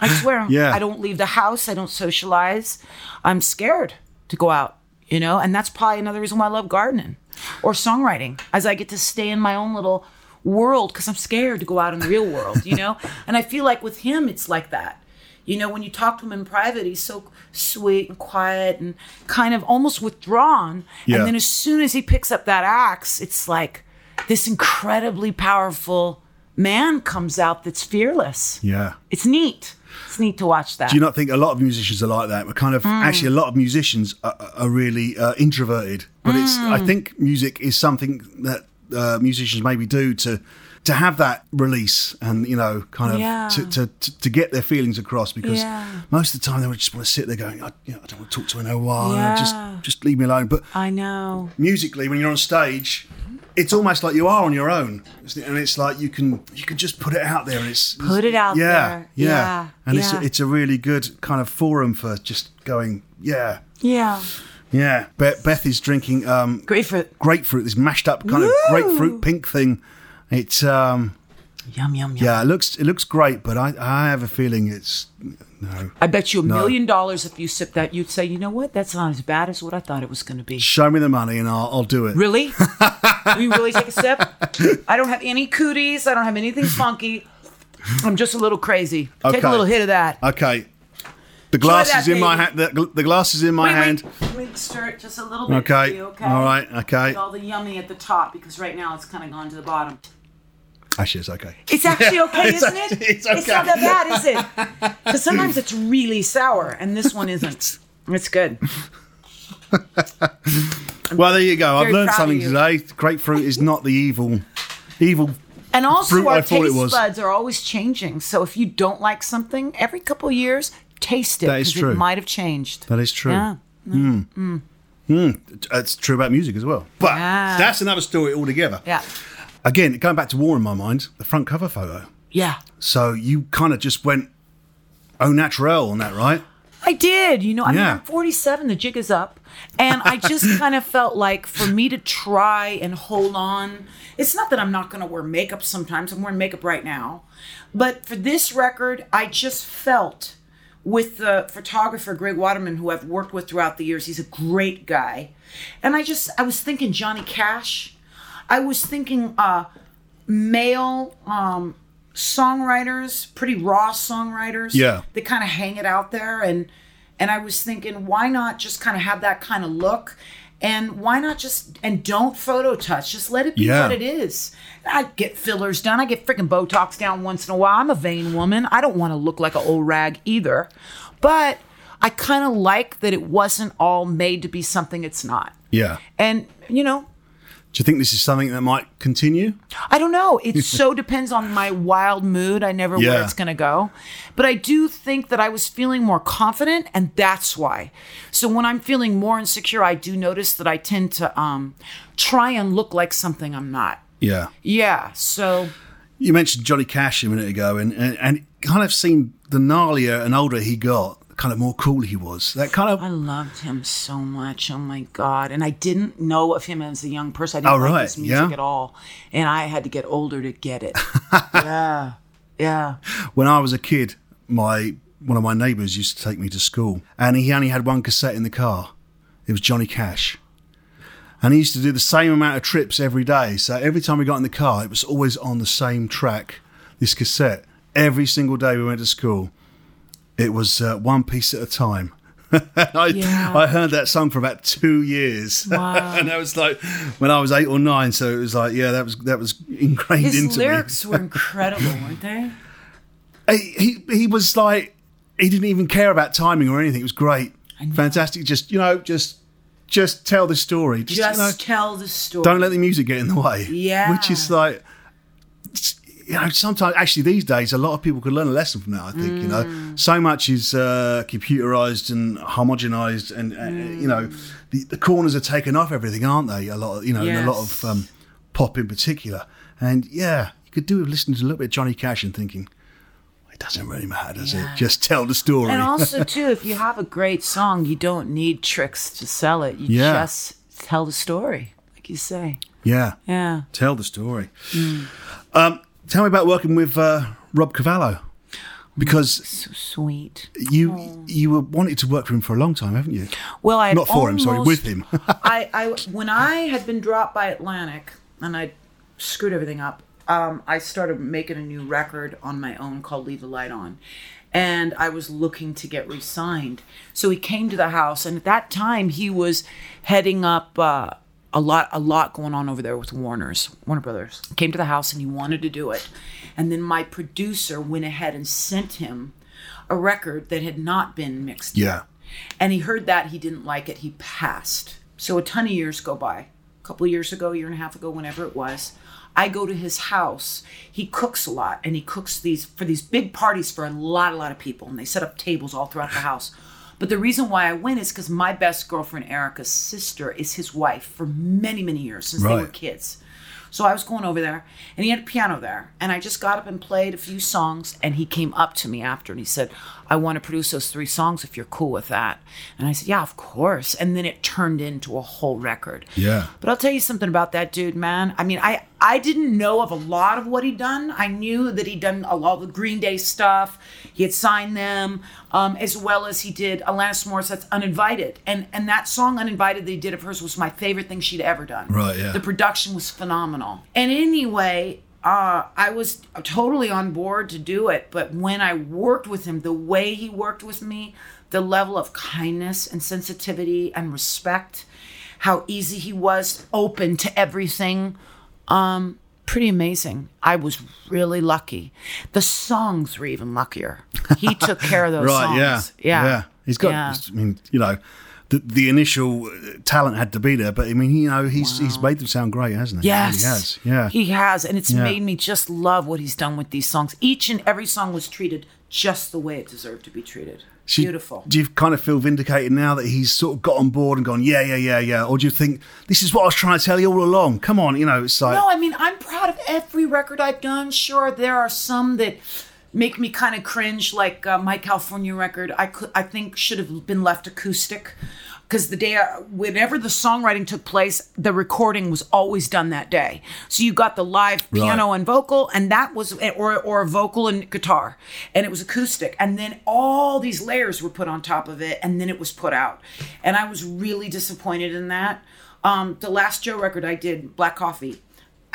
[SPEAKER 3] I swear, [laughs]
[SPEAKER 1] Yeah.
[SPEAKER 3] I don't leave the house. I don't socialize. I'm scared to go out, you know? And that's probably another reason why I love gardening or songwriting, as I get to stay in my own little world because I'm scared to go out in the real world, you know? [laughs] and I feel like with him, it's like that. You know, when you talk to him in private, he's so sweet and quiet and kind of almost withdrawn.
[SPEAKER 1] Yeah.
[SPEAKER 3] And then as soon as he picks up that axe, it's like this incredibly powerful man comes out that's fearless.
[SPEAKER 1] Yeah.
[SPEAKER 3] It's neat. It's neat to watch that.
[SPEAKER 1] Do you not think a lot of musicians are like that? We're kind of
[SPEAKER 3] Mm.
[SPEAKER 1] actually a lot of musicians are, are really uh, introverted, but it's.
[SPEAKER 3] Mm.
[SPEAKER 1] I think music is something that uh, musicians maybe do to to have that release and you know kind of
[SPEAKER 3] Yeah.
[SPEAKER 1] to, to, to to get their feelings across because
[SPEAKER 3] Yeah.
[SPEAKER 1] most of the time they would just want to sit there going, I, you know, I don't want to talk to anyone,
[SPEAKER 3] Yeah.
[SPEAKER 1] just just leave me alone. But
[SPEAKER 3] I know.
[SPEAKER 1] musically, when you're on stage. It's almost like you are on your own, it? and it's like you can you can just put it out there, and it's
[SPEAKER 3] Put it out
[SPEAKER 1] yeah,
[SPEAKER 3] there.
[SPEAKER 1] yeah,
[SPEAKER 3] Yeah,
[SPEAKER 1] and
[SPEAKER 3] yeah.
[SPEAKER 1] it's it's a really good kind of forum for just going, yeah,
[SPEAKER 3] Yeah.
[SPEAKER 1] yeah. Beth, Beth is drinking um,
[SPEAKER 3] Grapefruit.
[SPEAKER 1] grapefruit, this mashed up kind of grapefruit pink thing. It's um,
[SPEAKER 3] Yum, yum, yum.
[SPEAKER 1] yeah, it looks it looks great, but I I have a feeling it's no.
[SPEAKER 3] I bet you a million dollars if you sip that, you'd say, you know what? That's not as bad as what I thought it was going to be.
[SPEAKER 1] Show me the money and I'll I'll do it.
[SPEAKER 3] Really? [laughs] Will you really take a sip? I don't have any cooties. I don't have anything funky. I'm just a little crazy. Take a little hit of that.
[SPEAKER 1] Okay, the glass
[SPEAKER 3] that,
[SPEAKER 1] is in my hand. The, the glass is in my
[SPEAKER 3] Wait, wait.
[SPEAKER 1] hand.
[SPEAKER 3] Let me stir it just a little bit.
[SPEAKER 1] Okay.
[SPEAKER 3] You, okay.
[SPEAKER 1] All right. Okay.
[SPEAKER 3] All the yummy at the top because right now it's kind of gone to the bottom.
[SPEAKER 1] Actually, it's okay.
[SPEAKER 3] It's actually okay,
[SPEAKER 1] It's
[SPEAKER 3] isn't
[SPEAKER 1] actually-
[SPEAKER 3] it?
[SPEAKER 1] it's okay.
[SPEAKER 3] not that bad, is it? [laughs] Because sometimes it's really sour, and this one isn't. It's good. [laughs]
[SPEAKER 1] Well, there you go. I've learned something today. Grapefruit is not the evil, evil.
[SPEAKER 3] And also,
[SPEAKER 1] Fruit,
[SPEAKER 3] our
[SPEAKER 1] I thought it
[SPEAKER 3] taste
[SPEAKER 1] was.
[SPEAKER 3] buds are always changing. So if you don't like something, every couple of years, taste it
[SPEAKER 1] That is true.
[SPEAKER 3] it might have changed.
[SPEAKER 1] That is true.
[SPEAKER 3] Yeah. Hmm. Hmm.
[SPEAKER 1] It's true about music as well. But
[SPEAKER 3] Yeah.
[SPEAKER 1] that's another story altogether.
[SPEAKER 3] Yeah.
[SPEAKER 1] Again, going back to War in my mind, the front cover photo.
[SPEAKER 3] Yeah.
[SPEAKER 1] So you kind of just went au naturel on that, right?
[SPEAKER 3] I did. You know, I mean, I'm 47, the jig is up. And I just [laughs] kind of felt like for me to try and hold on, it's not that I'm not going to wear makeup sometimes. I'm wearing makeup right now. But for this record, I just felt with the photographer, Greg Waterman, who I've worked with throughout the years, he's a great guy. And I just, I was thinking Johnny Cash. I was thinking uh, male um, songwriters, pretty raw songwriters.
[SPEAKER 1] Yeah.
[SPEAKER 3] They kind of hang it out there. And and I was thinking, why not just kind of have that kind of look? And why not just and don't photo touch? Just let it be
[SPEAKER 1] Yeah.
[SPEAKER 3] what it is. I get fillers done. I get freaking Botox down once in a while. I'm a vain woman. I don't want to look like an old rag either. But I kind of like that it wasn't all made to be something it's not.
[SPEAKER 1] Yeah.
[SPEAKER 3] And you know,
[SPEAKER 1] Do you think this is something that might continue?
[SPEAKER 3] I don't know. It [laughs] so depends on my wild mood. I never where it's going to go. But I do think that I was feeling more confident, and that's why. So when I'm feeling more insecure, I do notice that I tend to um, try and look like something I'm not.
[SPEAKER 1] Yeah.
[SPEAKER 3] Yeah. So
[SPEAKER 1] You mentioned Johnny Cash a minute ago, and and, and it kind of seemed the gnarlier and older he got, kind of more cool he was. That kind of
[SPEAKER 3] I loved him so much. Oh my god! And I didn't know of him as a young person. I didn't
[SPEAKER 1] Oh,
[SPEAKER 3] like his music
[SPEAKER 1] yeah.
[SPEAKER 3] at all, and I had to get older to get it. [laughs] yeah, yeah.
[SPEAKER 1] when I was a kid, my one of my neighbours used to take me to school, and he only had one cassette in the car. It was Johnny Cash, and he used to do the same amount of trips every day. So every time we got in the car, it was always on the same track. This cassette every single day we went to school. It was uh, one piece at a time. [laughs] I,
[SPEAKER 3] Yeah.
[SPEAKER 1] I heard that song for about two years, [laughs]
[SPEAKER 3] Wow.
[SPEAKER 1] and that was like when I was eight or nine. So it was like, yeah, that was that was ingrained
[SPEAKER 3] His
[SPEAKER 1] into
[SPEAKER 3] lyrics
[SPEAKER 1] me.
[SPEAKER 3] were [laughs] incredible, weren't they?
[SPEAKER 1] he, he he was like he didn't even care about timing or anything. It was great, fantastic. Just you know, just just tell the story. Just,
[SPEAKER 3] Just
[SPEAKER 1] you know,
[SPEAKER 3] tell the story.
[SPEAKER 1] don't let the music get in the way.
[SPEAKER 3] Yeah.
[SPEAKER 1] which is like. You know, sometimes actually these days, a lot of people could learn a lesson from that. I think you know,
[SPEAKER 3] Mm.
[SPEAKER 1] So much is uh, computerized and homogenized, and uh, you know, the, the corners are taken off everything, aren't they? A lot, of, you know, and a lot of um, pop in particular. And yeah, you could do with listening to a little bit of Johnny Cash and thinking, it doesn't really matter, does
[SPEAKER 3] Yeah.
[SPEAKER 1] it? Just tell the story.
[SPEAKER 3] And also, [laughs] too, if you have a great song, you don't need tricks to sell it. You
[SPEAKER 1] Yeah.
[SPEAKER 3] just tell the story, like you say.
[SPEAKER 1] yeah,
[SPEAKER 3] Yeah.
[SPEAKER 1] tell the story. Um, tell me about working with uh, Rob Cavallo. Because
[SPEAKER 3] So sweet.
[SPEAKER 1] you you were wanted to work for him for a long time, haven't you?
[SPEAKER 3] Well, I
[SPEAKER 1] Not for him, sorry, with him. [laughs]
[SPEAKER 3] I, I when I had been dropped by Atlantic and I screwed everything up, um, I started making a new record on my own called Leave the Light On. And I was looking to get re signed. So he came to the house, and at that time, he was heading up uh, a lot a lot going on over there with Warner's, Warner Brothers. Came to the house and he wanted to do it. And then my producer went ahead and sent him a record that had not been mixed
[SPEAKER 1] yeah.
[SPEAKER 3] And he heard that he didn't like it. He passed. So a ton of years go by. A couple of years ago, a year and a half ago, whenever it was, I go to his house. He cooks a lot, and he cooks these for these big parties for a lot, a lot of people, and they set up tables all throughout the house. But the reason why I went is because my best girlfriend Erica's sister is his wife for many, many years since they were kids. So I was going over there, and he had a piano there, and I just got up and played a few songs, and he came up to me after and he said, "I want to produce those three songs if you're cool with that." And I said, "Yeah, of course." And then it turned into a whole record.
[SPEAKER 1] Yeah.
[SPEAKER 3] But I'll tell you something about that dude, man. I mean, I I didn't know of a lot of what he'd done. I knew that he'd done a lot of the Green Day stuff. He had signed them, um, as well as he did Alanis Morissette's "Uninvited," and and that song "Uninvited" that he did of hers was my favorite thing she'd ever done.
[SPEAKER 1] Right, yeah.
[SPEAKER 3] The production was phenomenal. And anyway. Uh, I was totally on board to do it, but when I worked with him, the way he worked with me, the level of kindness and sensitivity and respect, how easy he was, open to everything. Um, pretty amazing. I was really lucky. The songs were even luckier. He took care of those [laughs]
[SPEAKER 1] Right,
[SPEAKER 3] songs.
[SPEAKER 1] yeah.
[SPEAKER 3] Yeah.
[SPEAKER 1] He's got,
[SPEAKER 3] Yeah.
[SPEAKER 1] I mean, you know, the, the initial uh, talent had to be there, but I mean, you know, he's he's made them sound great, hasn't he?
[SPEAKER 3] Yes.
[SPEAKER 1] He has. Yeah.
[SPEAKER 3] He has. And it's
[SPEAKER 1] Yeah.
[SPEAKER 3] made me just love what he's done with these songs. Each and every song was treated just the way it deserved to be treated. Beautiful.
[SPEAKER 1] Do you kind of feel vindicated now that he's sort of got on board and gone, yeah, yeah, yeah, yeah? Or do you think this is what I was trying to tell you all along? Come on, you know, it's like,
[SPEAKER 3] No, I mean, I'm proud of every record I've done. Sure, there are some that make me kind of cringe, like uh, my California record. I could, I think, should have been left acoustic. Because the day, I, whenever the songwriting took place, the recording was always done that day. So you got the live piano
[SPEAKER 1] Right.
[SPEAKER 3] and vocal, and that was, or or vocal and guitar, and it was acoustic. And then all these layers were put on top of it, and then it was put out. And I was really disappointed in that. Um, the last Joe record I did, Black Coffee,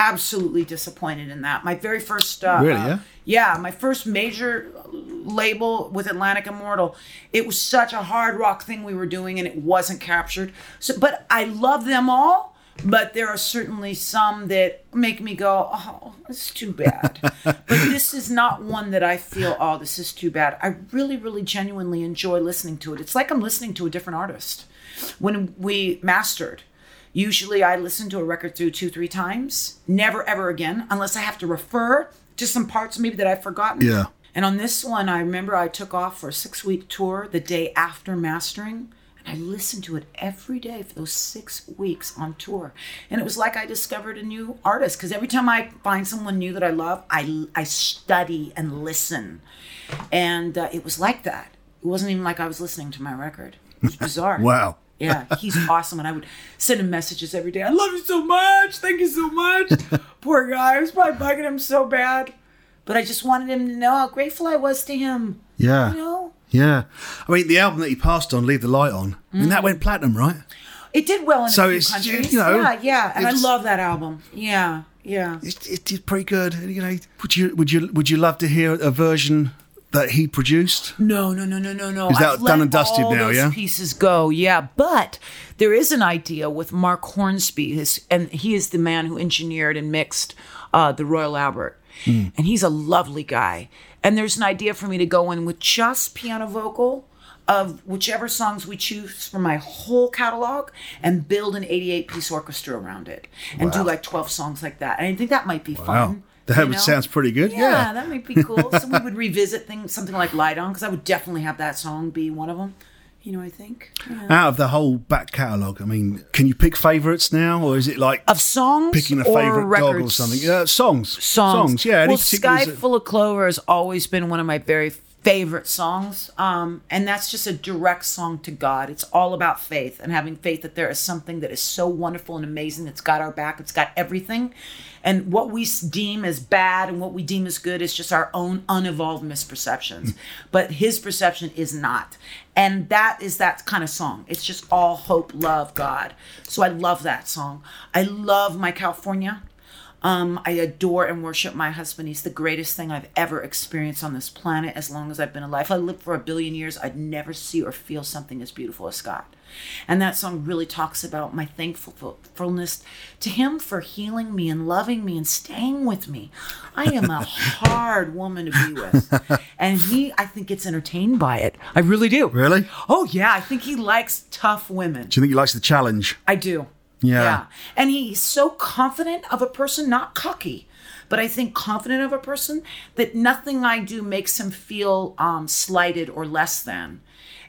[SPEAKER 3] absolutely disappointed in that. My very first, uh,
[SPEAKER 1] Really,
[SPEAKER 3] uh,
[SPEAKER 1] yeah?
[SPEAKER 3] yeah, my first major label with Atlantic Immortal. It was such a hard rock thing we were doing, and it wasn't captured. So, but I love them all. But there are certainly some that make me go, "Oh, it's too bad." [laughs] but this is not one that I feel, "Oh, this is too bad." I really, really, genuinely enjoy listening to it. It's like I'm listening to a different artist. When we mastered, Usually I listen to a record through two, three times. Never, ever again, unless I have to refer to some parts maybe that I've forgotten.
[SPEAKER 1] Yeah.
[SPEAKER 3] And on this one, I remember I took off for a six week tour the day after mastering. And I listened to it every day for those six weeks on tour. And it was like I discovered a new artist because every time I find someone new that I love, I, I study and listen. And uh, it was like that. It wasn't even like I was listening to my record. It was [laughs] bizarre.
[SPEAKER 1] Wow.
[SPEAKER 3] Yeah, he's [laughs] awesome. And I would send him messages every day. I love you so much. Thank you so much. [laughs] Poor guy. I was probably bugging him so bad. But I just wanted him to know how grateful I was to him.
[SPEAKER 1] Yeah.
[SPEAKER 3] You know?
[SPEAKER 1] Yeah. I mean, the album that he passed on, Leave the Light On, I mean,
[SPEAKER 3] Mm.
[SPEAKER 1] that went platinum, right?
[SPEAKER 3] It did well in
[SPEAKER 1] So it's,
[SPEAKER 3] countries.
[SPEAKER 1] you know,
[SPEAKER 3] yeah, yeah. And I love that album. Yeah, yeah.
[SPEAKER 1] It, it did pretty good. You know, would you would you would you love to hear a version that he produced?
[SPEAKER 3] No, no, no, no, no, no.
[SPEAKER 1] Is that
[SPEAKER 3] I've
[SPEAKER 1] done and dusted now, yeah?
[SPEAKER 3] Pieces go, yeah. But there is an idea with Mark Hornsby, his, and he is the man who engineered and mixed uh, the Royal Albert,
[SPEAKER 1] Hmm.
[SPEAKER 3] and he's a lovely guy. And there's an idea for me to go in with just piano vocal of whichever songs we choose from my whole catalog and build an 88 piece orchestra around it and do like 12 songs like that. And I think that might be
[SPEAKER 1] Wow.
[SPEAKER 3] fun.
[SPEAKER 1] That would- sounds pretty good.
[SPEAKER 3] Yeah,
[SPEAKER 1] Yeah.
[SPEAKER 3] that might be cool. so we would revisit things, something like Light On, because I would definitely have that song be one of them. You know, I think. Yeah.
[SPEAKER 1] Out of the whole back catalogue, I mean, can you pick favourites now, or is it like
[SPEAKER 3] Of songs
[SPEAKER 1] picking a favourite dog or something? Yeah, songs.
[SPEAKER 3] Songs.
[SPEAKER 1] Yeah.
[SPEAKER 3] Well, Sky Full of Clover has always been one of my very favorite songs. Um, and that's just a direct song to God. It's all about faith and having faith that there is something that is so wonderful and amazing that's got our back, it's got everything. And what we deem as bad and what we deem as good is just our own unevolved misperceptions. but his perception is not. And that is that kind of song. It's just all hope, love, God. So I love that song. I love My California. Um, I adore and worship my husband. He's the greatest thing I've ever experienced on this planet as long as I've been alive. If I lived for a billion years, I'd never see or feel something as beautiful as Scott. And that song really talks about my thankfulness to him for healing me and loving me and staying with me. I am a [laughs] hard woman to be with. And he, I think, gets entertained by it. I really do.
[SPEAKER 1] Really?
[SPEAKER 3] Oh, yeah. I think he likes tough women.
[SPEAKER 1] Do you think he likes the challenge?
[SPEAKER 3] I do.
[SPEAKER 1] Yeah.
[SPEAKER 3] And he's so confident of a person, not cocky, but I think confident of a person that nothing I do makes him feel um, slighted or less than.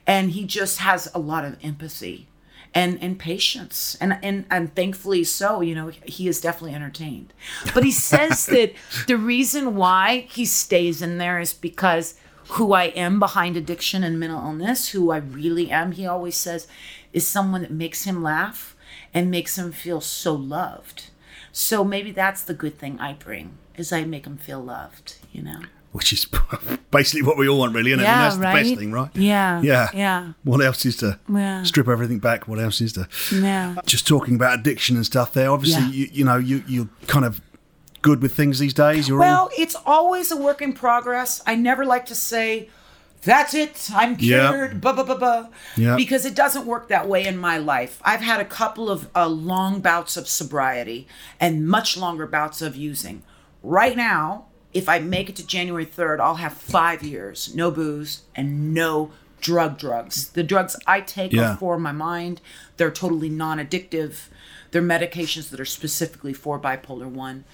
[SPEAKER 3] And he just has a lot of empathy and, and patience. And, and, and thankfully so, you know, he is definitely entertained. But he says [laughs] that the reason why he stays in there is because who I am behind addiction and mental illness, who I really am, he always says, is someone that makes him laugh and makes them feel so loved. So maybe that's the good thing I bring is I make them feel loved, you know.
[SPEAKER 1] Which is [laughs] basically what we all want, really, isn't it? I mean,
[SPEAKER 3] Yeah,
[SPEAKER 1] that's the best thing, right?
[SPEAKER 3] Yeah,
[SPEAKER 1] Yeah.
[SPEAKER 3] yeah.
[SPEAKER 1] What else is to
[SPEAKER 3] Yeah.
[SPEAKER 1] strip everything back? What else is to
[SPEAKER 3] Yeah.
[SPEAKER 1] just talking about addiction and stuff? There, obviously,
[SPEAKER 3] Yeah.
[SPEAKER 1] you, you know, you you're kind of good with things these days. You're
[SPEAKER 3] Well,
[SPEAKER 1] all
[SPEAKER 3] it's always a work in progress. I never like to say, that's it, I'm cured, blah, blah, blah, blah.
[SPEAKER 1] Yeah.
[SPEAKER 3] Because it doesn't work that way in my life. I've had a couple of uh, long bouts of sobriety and much longer bouts of using. Right now, if I make it to January 3rd, I'll have five years, no booze and no drug drugs. The drugs I take
[SPEAKER 1] Yeah.
[SPEAKER 3] are for my mind, they're totally non addictive. They're medications that are specifically for bipolar 1.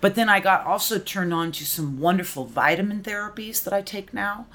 [SPEAKER 3] But then I got also turned on to some wonderful vitamin therapies that I take now.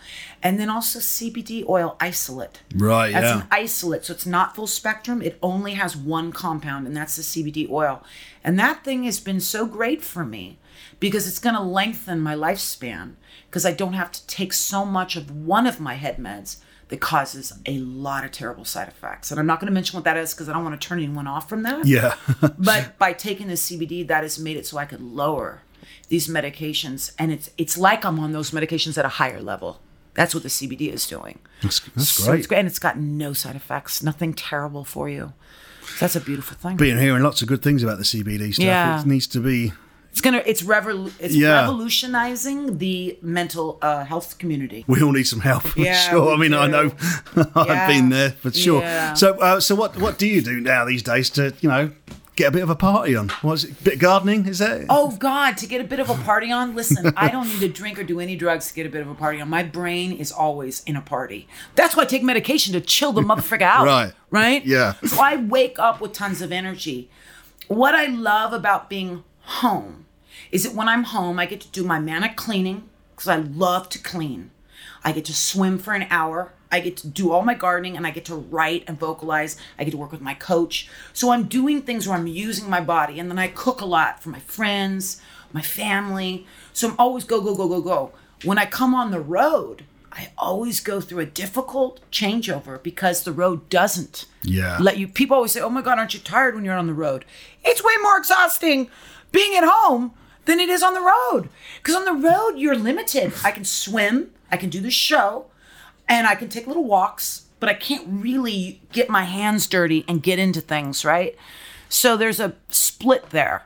[SPEAKER 3] And then also CBD oil isolate.
[SPEAKER 1] Right,
[SPEAKER 3] That's
[SPEAKER 1] yeah.
[SPEAKER 3] an isolate. So it's not full spectrum. It only has one compound, and that's the CBD oil. And that thing has been so great for me because it's going to lengthen my lifespan because I don't have to take so much of one of my head meds that causes a lot of terrible side effects. And I'm not going to mention what that is because I don't want to turn anyone off from that.
[SPEAKER 1] yeah, [laughs]
[SPEAKER 3] but by taking the CBD, that has made it so I could lower these medications, and it's it's like I'm on those medications at a higher level. That's what the CBD is doing.
[SPEAKER 1] that's, that's
[SPEAKER 3] So
[SPEAKER 1] great.
[SPEAKER 3] it's great, and it's got no side effects, nothing terrible for you. So that's a beautiful thing.
[SPEAKER 1] Being hearing lots of good things about the CBD stuff.
[SPEAKER 3] Yeah.
[SPEAKER 1] It needs to be.
[SPEAKER 3] It's gonna it's revol- it's
[SPEAKER 1] Yeah.
[SPEAKER 3] revolutionizing the mental uh, health community.
[SPEAKER 1] We all need some help for
[SPEAKER 3] Yeah,
[SPEAKER 1] sure. I mean, I
[SPEAKER 3] do.
[SPEAKER 1] know [laughs] I've been there for sure.
[SPEAKER 3] Yeah.
[SPEAKER 1] So, uh, so what what do you do now these days to you know get a bit of a party on? What's it? Bit of gardening? Is that?
[SPEAKER 3] Oh God, to get a bit of a party on. Listen, I don't need to drink or do any drugs to get a bit of a party on. My brain is always in a party. That's why I take medication to chill the motherfucker out.
[SPEAKER 1] Right.
[SPEAKER 3] Right?
[SPEAKER 1] Yeah.
[SPEAKER 3] So I wake up with tons of energy. What I love about being home is that when I'm home, I get to do my manic cleaning because I love to clean. I get to swim for an hour. I get to do all my gardening and I get to write and vocalize. I get to work with my coach. So I'm doing things where I'm using my body. And then I cook a lot for my friends, my family. So I'm always go, go, go, go, go. When I come on the road, I always go through a difficult changeover because the road doesn't
[SPEAKER 1] Yeah.
[SPEAKER 3] let you. People always say, "Oh my God, aren't you tired when you're on the road?" It's way more exhausting being at home than it is on the road. Because on the road, you're limited. I can swim, I can do the show, and I can take little walks, but I can't really get my hands dirty and get into things, right? So there's a split there.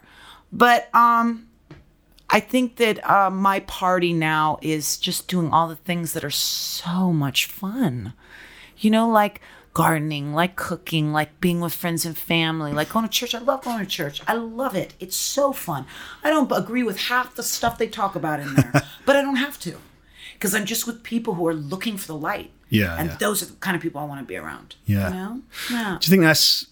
[SPEAKER 3] But um I think that uh, my party now is just doing all the things that are so much fun. You know, like gardening, like cooking, like being with friends and family, like going to church. I love going to church. I love it. It's so fun. I don't agree with half the stuff they talk about in there, [laughs] but I don't have to because I'm just with people who are looking for the light.
[SPEAKER 1] Yeah,
[SPEAKER 3] And
[SPEAKER 1] yeah.
[SPEAKER 3] those are the kind of people I want to be around.
[SPEAKER 1] Yeah.
[SPEAKER 3] You know? Yeah.
[SPEAKER 1] Do you think that's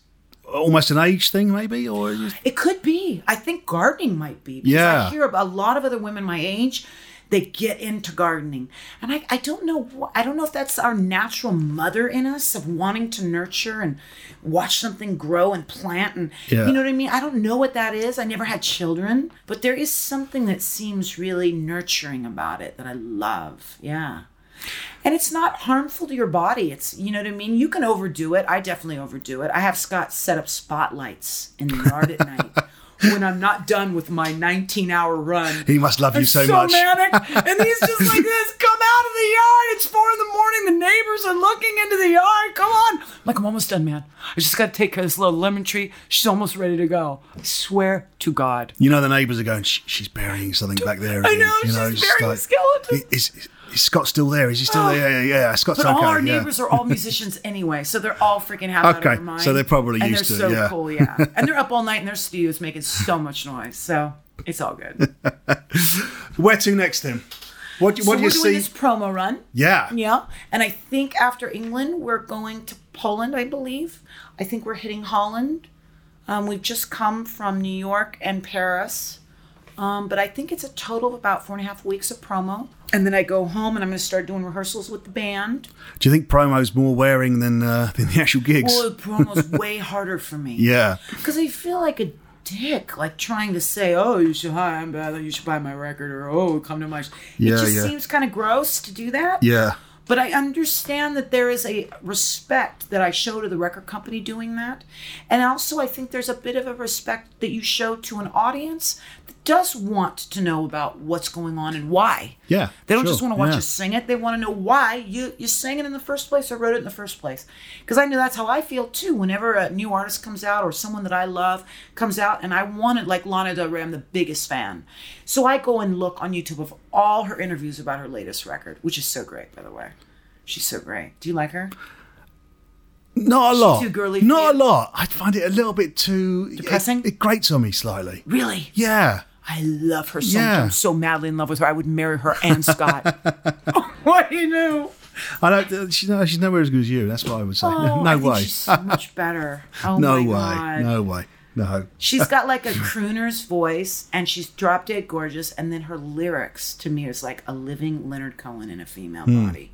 [SPEAKER 1] almost an age thing, maybe, or
[SPEAKER 3] It could be. I think gardening might be. Because
[SPEAKER 1] Yeah.
[SPEAKER 3] I hear about a lot of other women my age. They get into gardening, and I, I don't know I don't know if that's our natural mother in us of wanting to nurture and watch something grow and plant and
[SPEAKER 1] Yeah.
[SPEAKER 3] you know what I mean. I don't know what that is. I never had children, but there is something that seems really nurturing about it that I love. Yeah. And it's not harmful to your body. It's, you know what I mean? You can overdo it. I definitely overdo it. I have Scott set up spotlights in the yard at night [laughs] when I'm not done with my 19 hour run.
[SPEAKER 1] he must love you
[SPEAKER 3] I'm
[SPEAKER 1] so, much?
[SPEAKER 3] manic. [laughs] And he's just like this. Come out of the yard. It's four in the morning. The neighbors are looking into the yard. Come on. I'm like, I'm almost done, man. I just got to take this little lemon tree. She's almost ready to go. I swear to God.
[SPEAKER 1] You know, the neighbours are going, she's burying something back there.
[SPEAKER 3] I know,
[SPEAKER 1] You know,
[SPEAKER 3] she's
[SPEAKER 1] it's
[SPEAKER 3] burying a skeleton.
[SPEAKER 1] Is, is, is Scott still there? Is he still there? Yeah, yeah, yeah. Scott's
[SPEAKER 3] But
[SPEAKER 1] okay.
[SPEAKER 3] all our
[SPEAKER 1] yeah.
[SPEAKER 3] neighbors are all [laughs] musicians anyway, so they're all freaking happy out of their mind.
[SPEAKER 1] so they're probably
[SPEAKER 3] and
[SPEAKER 1] used
[SPEAKER 3] they're
[SPEAKER 1] to it,
[SPEAKER 3] so
[SPEAKER 1] yeah.
[SPEAKER 3] cool, yeah. [laughs] and they're up all night in their studios making so much noise, so it's all good. [laughs]
[SPEAKER 1] Where to next, then? What, do-
[SPEAKER 3] so
[SPEAKER 1] what do
[SPEAKER 3] we're
[SPEAKER 1] you
[SPEAKER 3] doing
[SPEAKER 1] see?
[SPEAKER 3] this promo run.
[SPEAKER 1] Yeah.
[SPEAKER 3] Yeah, and I think after England, we're going to Poland. I believe. I think we're hitting Holland. Um, we've just come from New York and Paris, um, but I think it's a total of about four and a half weeks of promo. And then I go home and I'm going to start doing rehearsals with the band.
[SPEAKER 1] Do you think promo's more wearing than uh, [laughs] than the actual gigs?
[SPEAKER 3] Well, the promo's [laughs] way harder for me.
[SPEAKER 1] yeah.
[SPEAKER 3] Because I feel like a dick, like trying to say, "Oh, you should hi, I'm bad. You should buy my record," or "Oh, come to my." sh-"
[SPEAKER 1] Yeah,
[SPEAKER 3] it just
[SPEAKER 1] yeah.
[SPEAKER 3] seems kind of gross to do that.
[SPEAKER 1] Yeah.
[SPEAKER 3] But I understand that there is a respect that I show to the record company doing that. And also, I think there's a bit of a respect that you show to an audience does want to know about what's going on and why.
[SPEAKER 1] Yeah,
[SPEAKER 3] They don't
[SPEAKER 1] sure,
[SPEAKER 3] just want to watch
[SPEAKER 1] yeah.
[SPEAKER 3] you sing it, they want to know why you, you sang it in the first place or wrote it in the first place. Because I know that's how I feel too. Whenever a new artist comes out or someone that I love comes out, and I want it, like Lana Del Rey, I'm the biggest fan. So I go and look on YouTube of all her interviews about her latest record, which is so great, by the way. She's so great. Do you like her?
[SPEAKER 1] Not a lot.
[SPEAKER 3] too girly for
[SPEAKER 1] Not a lot. I find it a little bit too
[SPEAKER 3] Depressing?
[SPEAKER 1] It, it grates on me slightly.
[SPEAKER 3] Really?
[SPEAKER 1] Yeah.
[SPEAKER 3] I love her so much. I'm so madly in love with her. I would marry her and Scott. [laughs] [laughs] what do you know?
[SPEAKER 1] I don't. She's, no, she's nowhere as good as you. That's what I would say.
[SPEAKER 3] Oh, [laughs]
[SPEAKER 1] no
[SPEAKER 3] I think
[SPEAKER 1] way.
[SPEAKER 3] She's so much better. Oh
[SPEAKER 1] no
[SPEAKER 3] my
[SPEAKER 1] way.
[SPEAKER 3] God.
[SPEAKER 1] No way. No.
[SPEAKER 3] She's got like a crooner's voice and she's drop dead gorgeous. And then her lyrics to me is like a living Leonard Cohen in a female
[SPEAKER 1] Hmm.
[SPEAKER 3] body.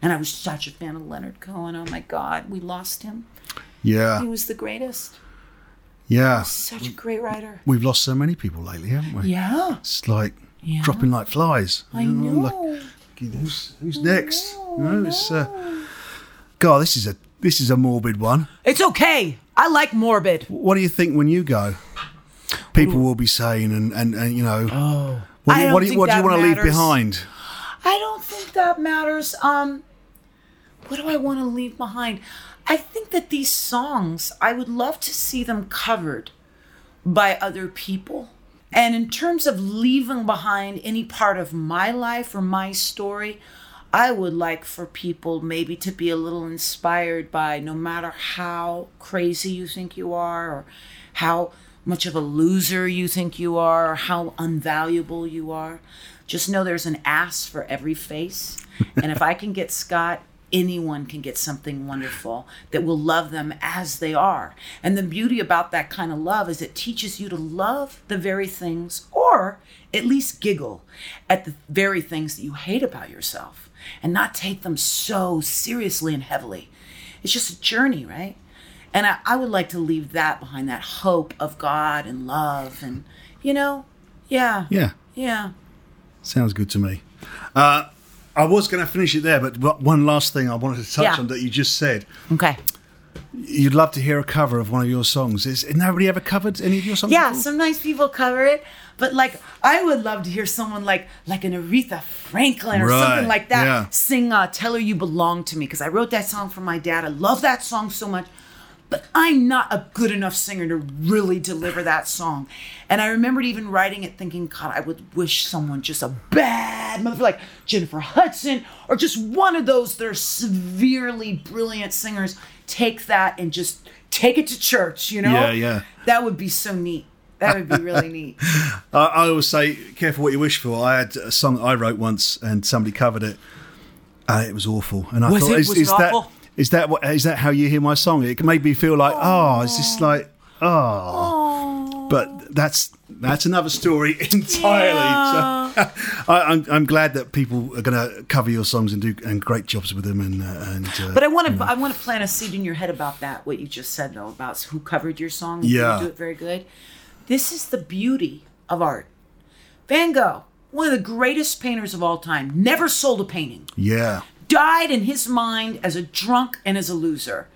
[SPEAKER 3] And I was such a fan of Leonard Cohen. Oh my God, we lost him.
[SPEAKER 1] Yeah.
[SPEAKER 3] He was the greatest.
[SPEAKER 1] Yeah.
[SPEAKER 3] Such a great writer.
[SPEAKER 1] We've lost so many people lately, haven't we?
[SPEAKER 3] Yeah,
[SPEAKER 1] It's like
[SPEAKER 3] Yeah.
[SPEAKER 1] dropping like flies.
[SPEAKER 3] I
[SPEAKER 1] You know, like,
[SPEAKER 3] know.
[SPEAKER 1] who's, who's next? You know, it's, uh, God, this is a this is a morbid one.
[SPEAKER 3] It's okay. I like morbid.
[SPEAKER 1] What do you think when you go? People will be saying, and and, and you know,
[SPEAKER 3] Oh.
[SPEAKER 1] what,
[SPEAKER 3] I
[SPEAKER 1] do you- what do you, what do you want to leave behind?
[SPEAKER 3] I don't think that matters. Um, what do I want to leave behind? I think that these songs, I would love to see them covered by other people. And in terms of leaving behind any part of my life or my story, I would like for people maybe to be a little inspired by no matter how crazy you think you are or how much of a loser you think you are or how unvaluable you are. Just know there's an ass for every face. [laughs] and if I can get Scott anyone can get something wonderful that will love them as they are. And the beauty about that kind of love is it teaches you to love the very things, or at least giggle at the very things that you hate about yourself and not take them so seriously and heavily. It's just a journey, right? And I, I would like to leave that behind that hope of God and love and, you know, yeah.
[SPEAKER 1] Yeah,
[SPEAKER 3] Yeah.
[SPEAKER 1] sounds good to me. Uh, I was going to finish it there, but one last thing I wanted to touch
[SPEAKER 3] Yeah.
[SPEAKER 1] on that you just said.
[SPEAKER 3] Okay.
[SPEAKER 1] You'd love to hear a cover of one of your songs. Is nobody ever covered any of your songs?
[SPEAKER 3] Yeah,
[SPEAKER 1] before?
[SPEAKER 3] sometimes people cover it, but like I would love to hear someone like like an Aretha Franklin or
[SPEAKER 1] Right,
[SPEAKER 3] something like that
[SPEAKER 1] yeah.
[SPEAKER 3] sing uh, "Tell Her You Belong to Me" because I wrote that song for my dad. I love that song so much, but I'm not a good enough singer to really deliver that song. And I remembered even writing it, thinking, God, I would wish someone just a bad mother like Jennifer Hudson or just one of those that are severely brilliant singers take that and just take it to church. You know?
[SPEAKER 1] Yeah, yeah.
[SPEAKER 3] That would be so neat. That would be really neat. [laughs]
[SPEAKER 1] I, I always say, careful what you wish for. I had a song I wrote once, and somebody covered it, and it was awful. And I
[SPEAKER 3] Was
[SPEAKER 1] thought,
[SPEAKER 3] it?
[SPEAKER 1] is,
[SPEAKER 3] Was it
[SPEAKER 1] is that
[SPEAKER 3] awful?
[SPEAKER 1] Is that what is that how you hear my song? It made me feel like, oh, it's just like, oh. But that's that's another story [laughs] entirely. So [laughs] I, I'm I'm glad that people are going to cover your songs and do and great jobs with them. And uh, and uh,
[SPEAKER 3] But I want to I want to plant a seed in your head about that. What you just said though about who covered your song. and
[SPEAKER 1] Yeah.
[SPEAKER 3] do it very good. This is the beauty of art. Van Gogh, one of the greatest painters of all time, never sold a painting.
[SPEAKER 1] yeah,
[SPEAKER 3] died in his mind as a drunk and as a loser.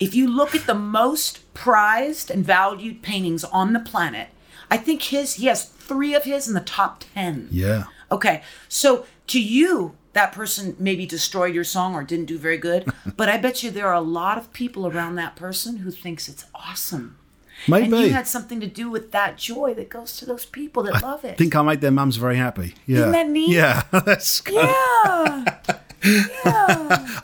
[SPEAKER 3] If you look at the most prized and valued paintings on the planet, I think his, he has three of his in the top 10.
[SPEAKER 1] yeah.
[SPEAKER 3] Okay, so to you, that person maybe destroyed your song or didn't do very good, [laughs] but I bet you there are a lot of people around that person who thinks it's awesome. And
[SPEAKER 1] Maybe.
[SPEAKER 3] you had something to do with that joy that goes to those people that love it.
[SPEAKER 1] I think I made their mums very happy. Yeah.
[SPEAKER 3] Isn't that neat?
[SPEAKER 1] Yeah, [laughs] that's of-
[SPEAKER 3] yeah. [laughs]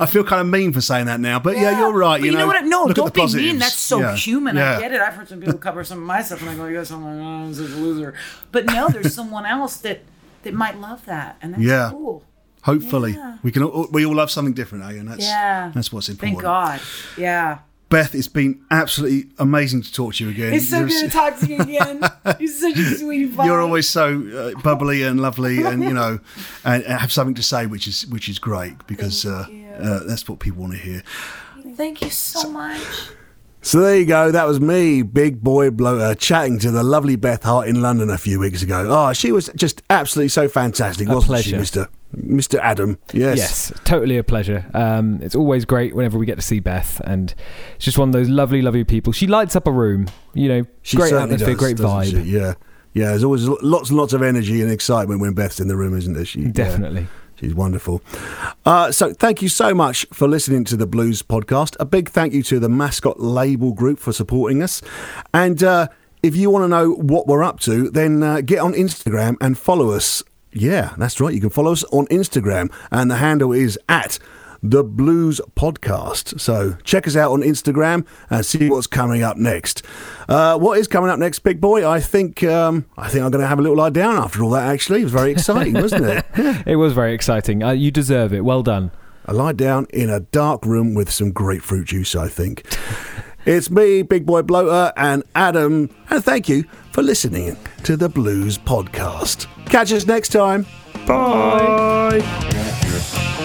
[SPEAKER 1] I feel kind of mean for saying that now, but yeah, you're right. You,
[SPEAKER 3] you know, what? I- No, don't be mean. That's so
[SPEAKER 1] Yeah.
[SPEAKER 3] human.
[SPEAKER 1] Yeah.
[SPEAKER 3] I get it. I've heard some people cover some of my stuff, and I go, "Yes, I'm like, oh, I'm such a loser." But no, there's [laughs] someone else that that might love that, and that's
[SPEAKER 1] Yeah.
[SPEAKER 3] cool.
[SPEAKER 1] Hopefully,
[SPEAKER 3] Yeah.
[SPEAKER 1] we can. All, we all love something different, eh? And that's
[SPEAKER 3] Yeah,
[SPEAKER 1] that's what's important.
[SPEAKER 3] Thank God. Yeah,
[SPEAKER 1] Beth, it's been absolutely amazing to talk to you again.
[SPEAKER 3] it's so
[SPEAKER 1] You're-
[SPEAKER 3] good to talk to you again. [laughs] You're such a sweet pie.
[SPEAKER 1] You're always so uh, bubbly and lovely, and you know, [laughs] and, and have something to say, which is which is great because uh, uh, that's what people want to hear.
[SPEAKER 3] Thank you so much.
[SPEAKER 1] So there you go. That was me, big boy bloater, chatting to the lovely Beth Hart in London a few weeks ago. Oh, she was just absolutely so fantastic, wasn't
[SPEAKER 2] pleasure.
[SPEAKER 1] she, Mister Mister Adam? Yes.
[SPEAKER 2] Yes, totally a pleasure. Um, it's always great whenever we get to see Beth, and she's just one of those lovely, lovely people. She lights up a room. You know,
[SPEAKER 1] She
[SPEAKER 2] great atmosphere,
[SPEAKER 1] does,
[SPEAKER 2] great vibe.
[SPEAKER 1] she? Yeah, yeah. There's always lots and lots of energy and excitement when Beth's in the room, isn't there? She yeah.
[SPEAKER 2] Definitely.
[SPEAKER 1] She's wonderful. Uh, so, thank you so much for listening to the Blues podcast. A big thank you to the Mascot Label Group for supporting us. And uh, if you want to know what we're up to, then uh, get on Instagram and follow us. Yeah, that's right. You can follow us on Instagram, and the handle is at the Blues Podcast. So check us out on Instagram and see what's coming up next. Uh, what is coming up next, big boy? I think um, I think I'm going to have a little lie down after all that. Actually, it was very exciting, wasn't it? [laughs]
[SPEAKER 2] It was very exciting. Uh, you deserve it. Well done.
[SPEAKER 1] I lie down in a dark room with some grapefruit juice, I think. it's me, Big Boy Bloater, and Adam, and thank you for listening to the Blues Podcast. Catch us next time. Bye. Bye.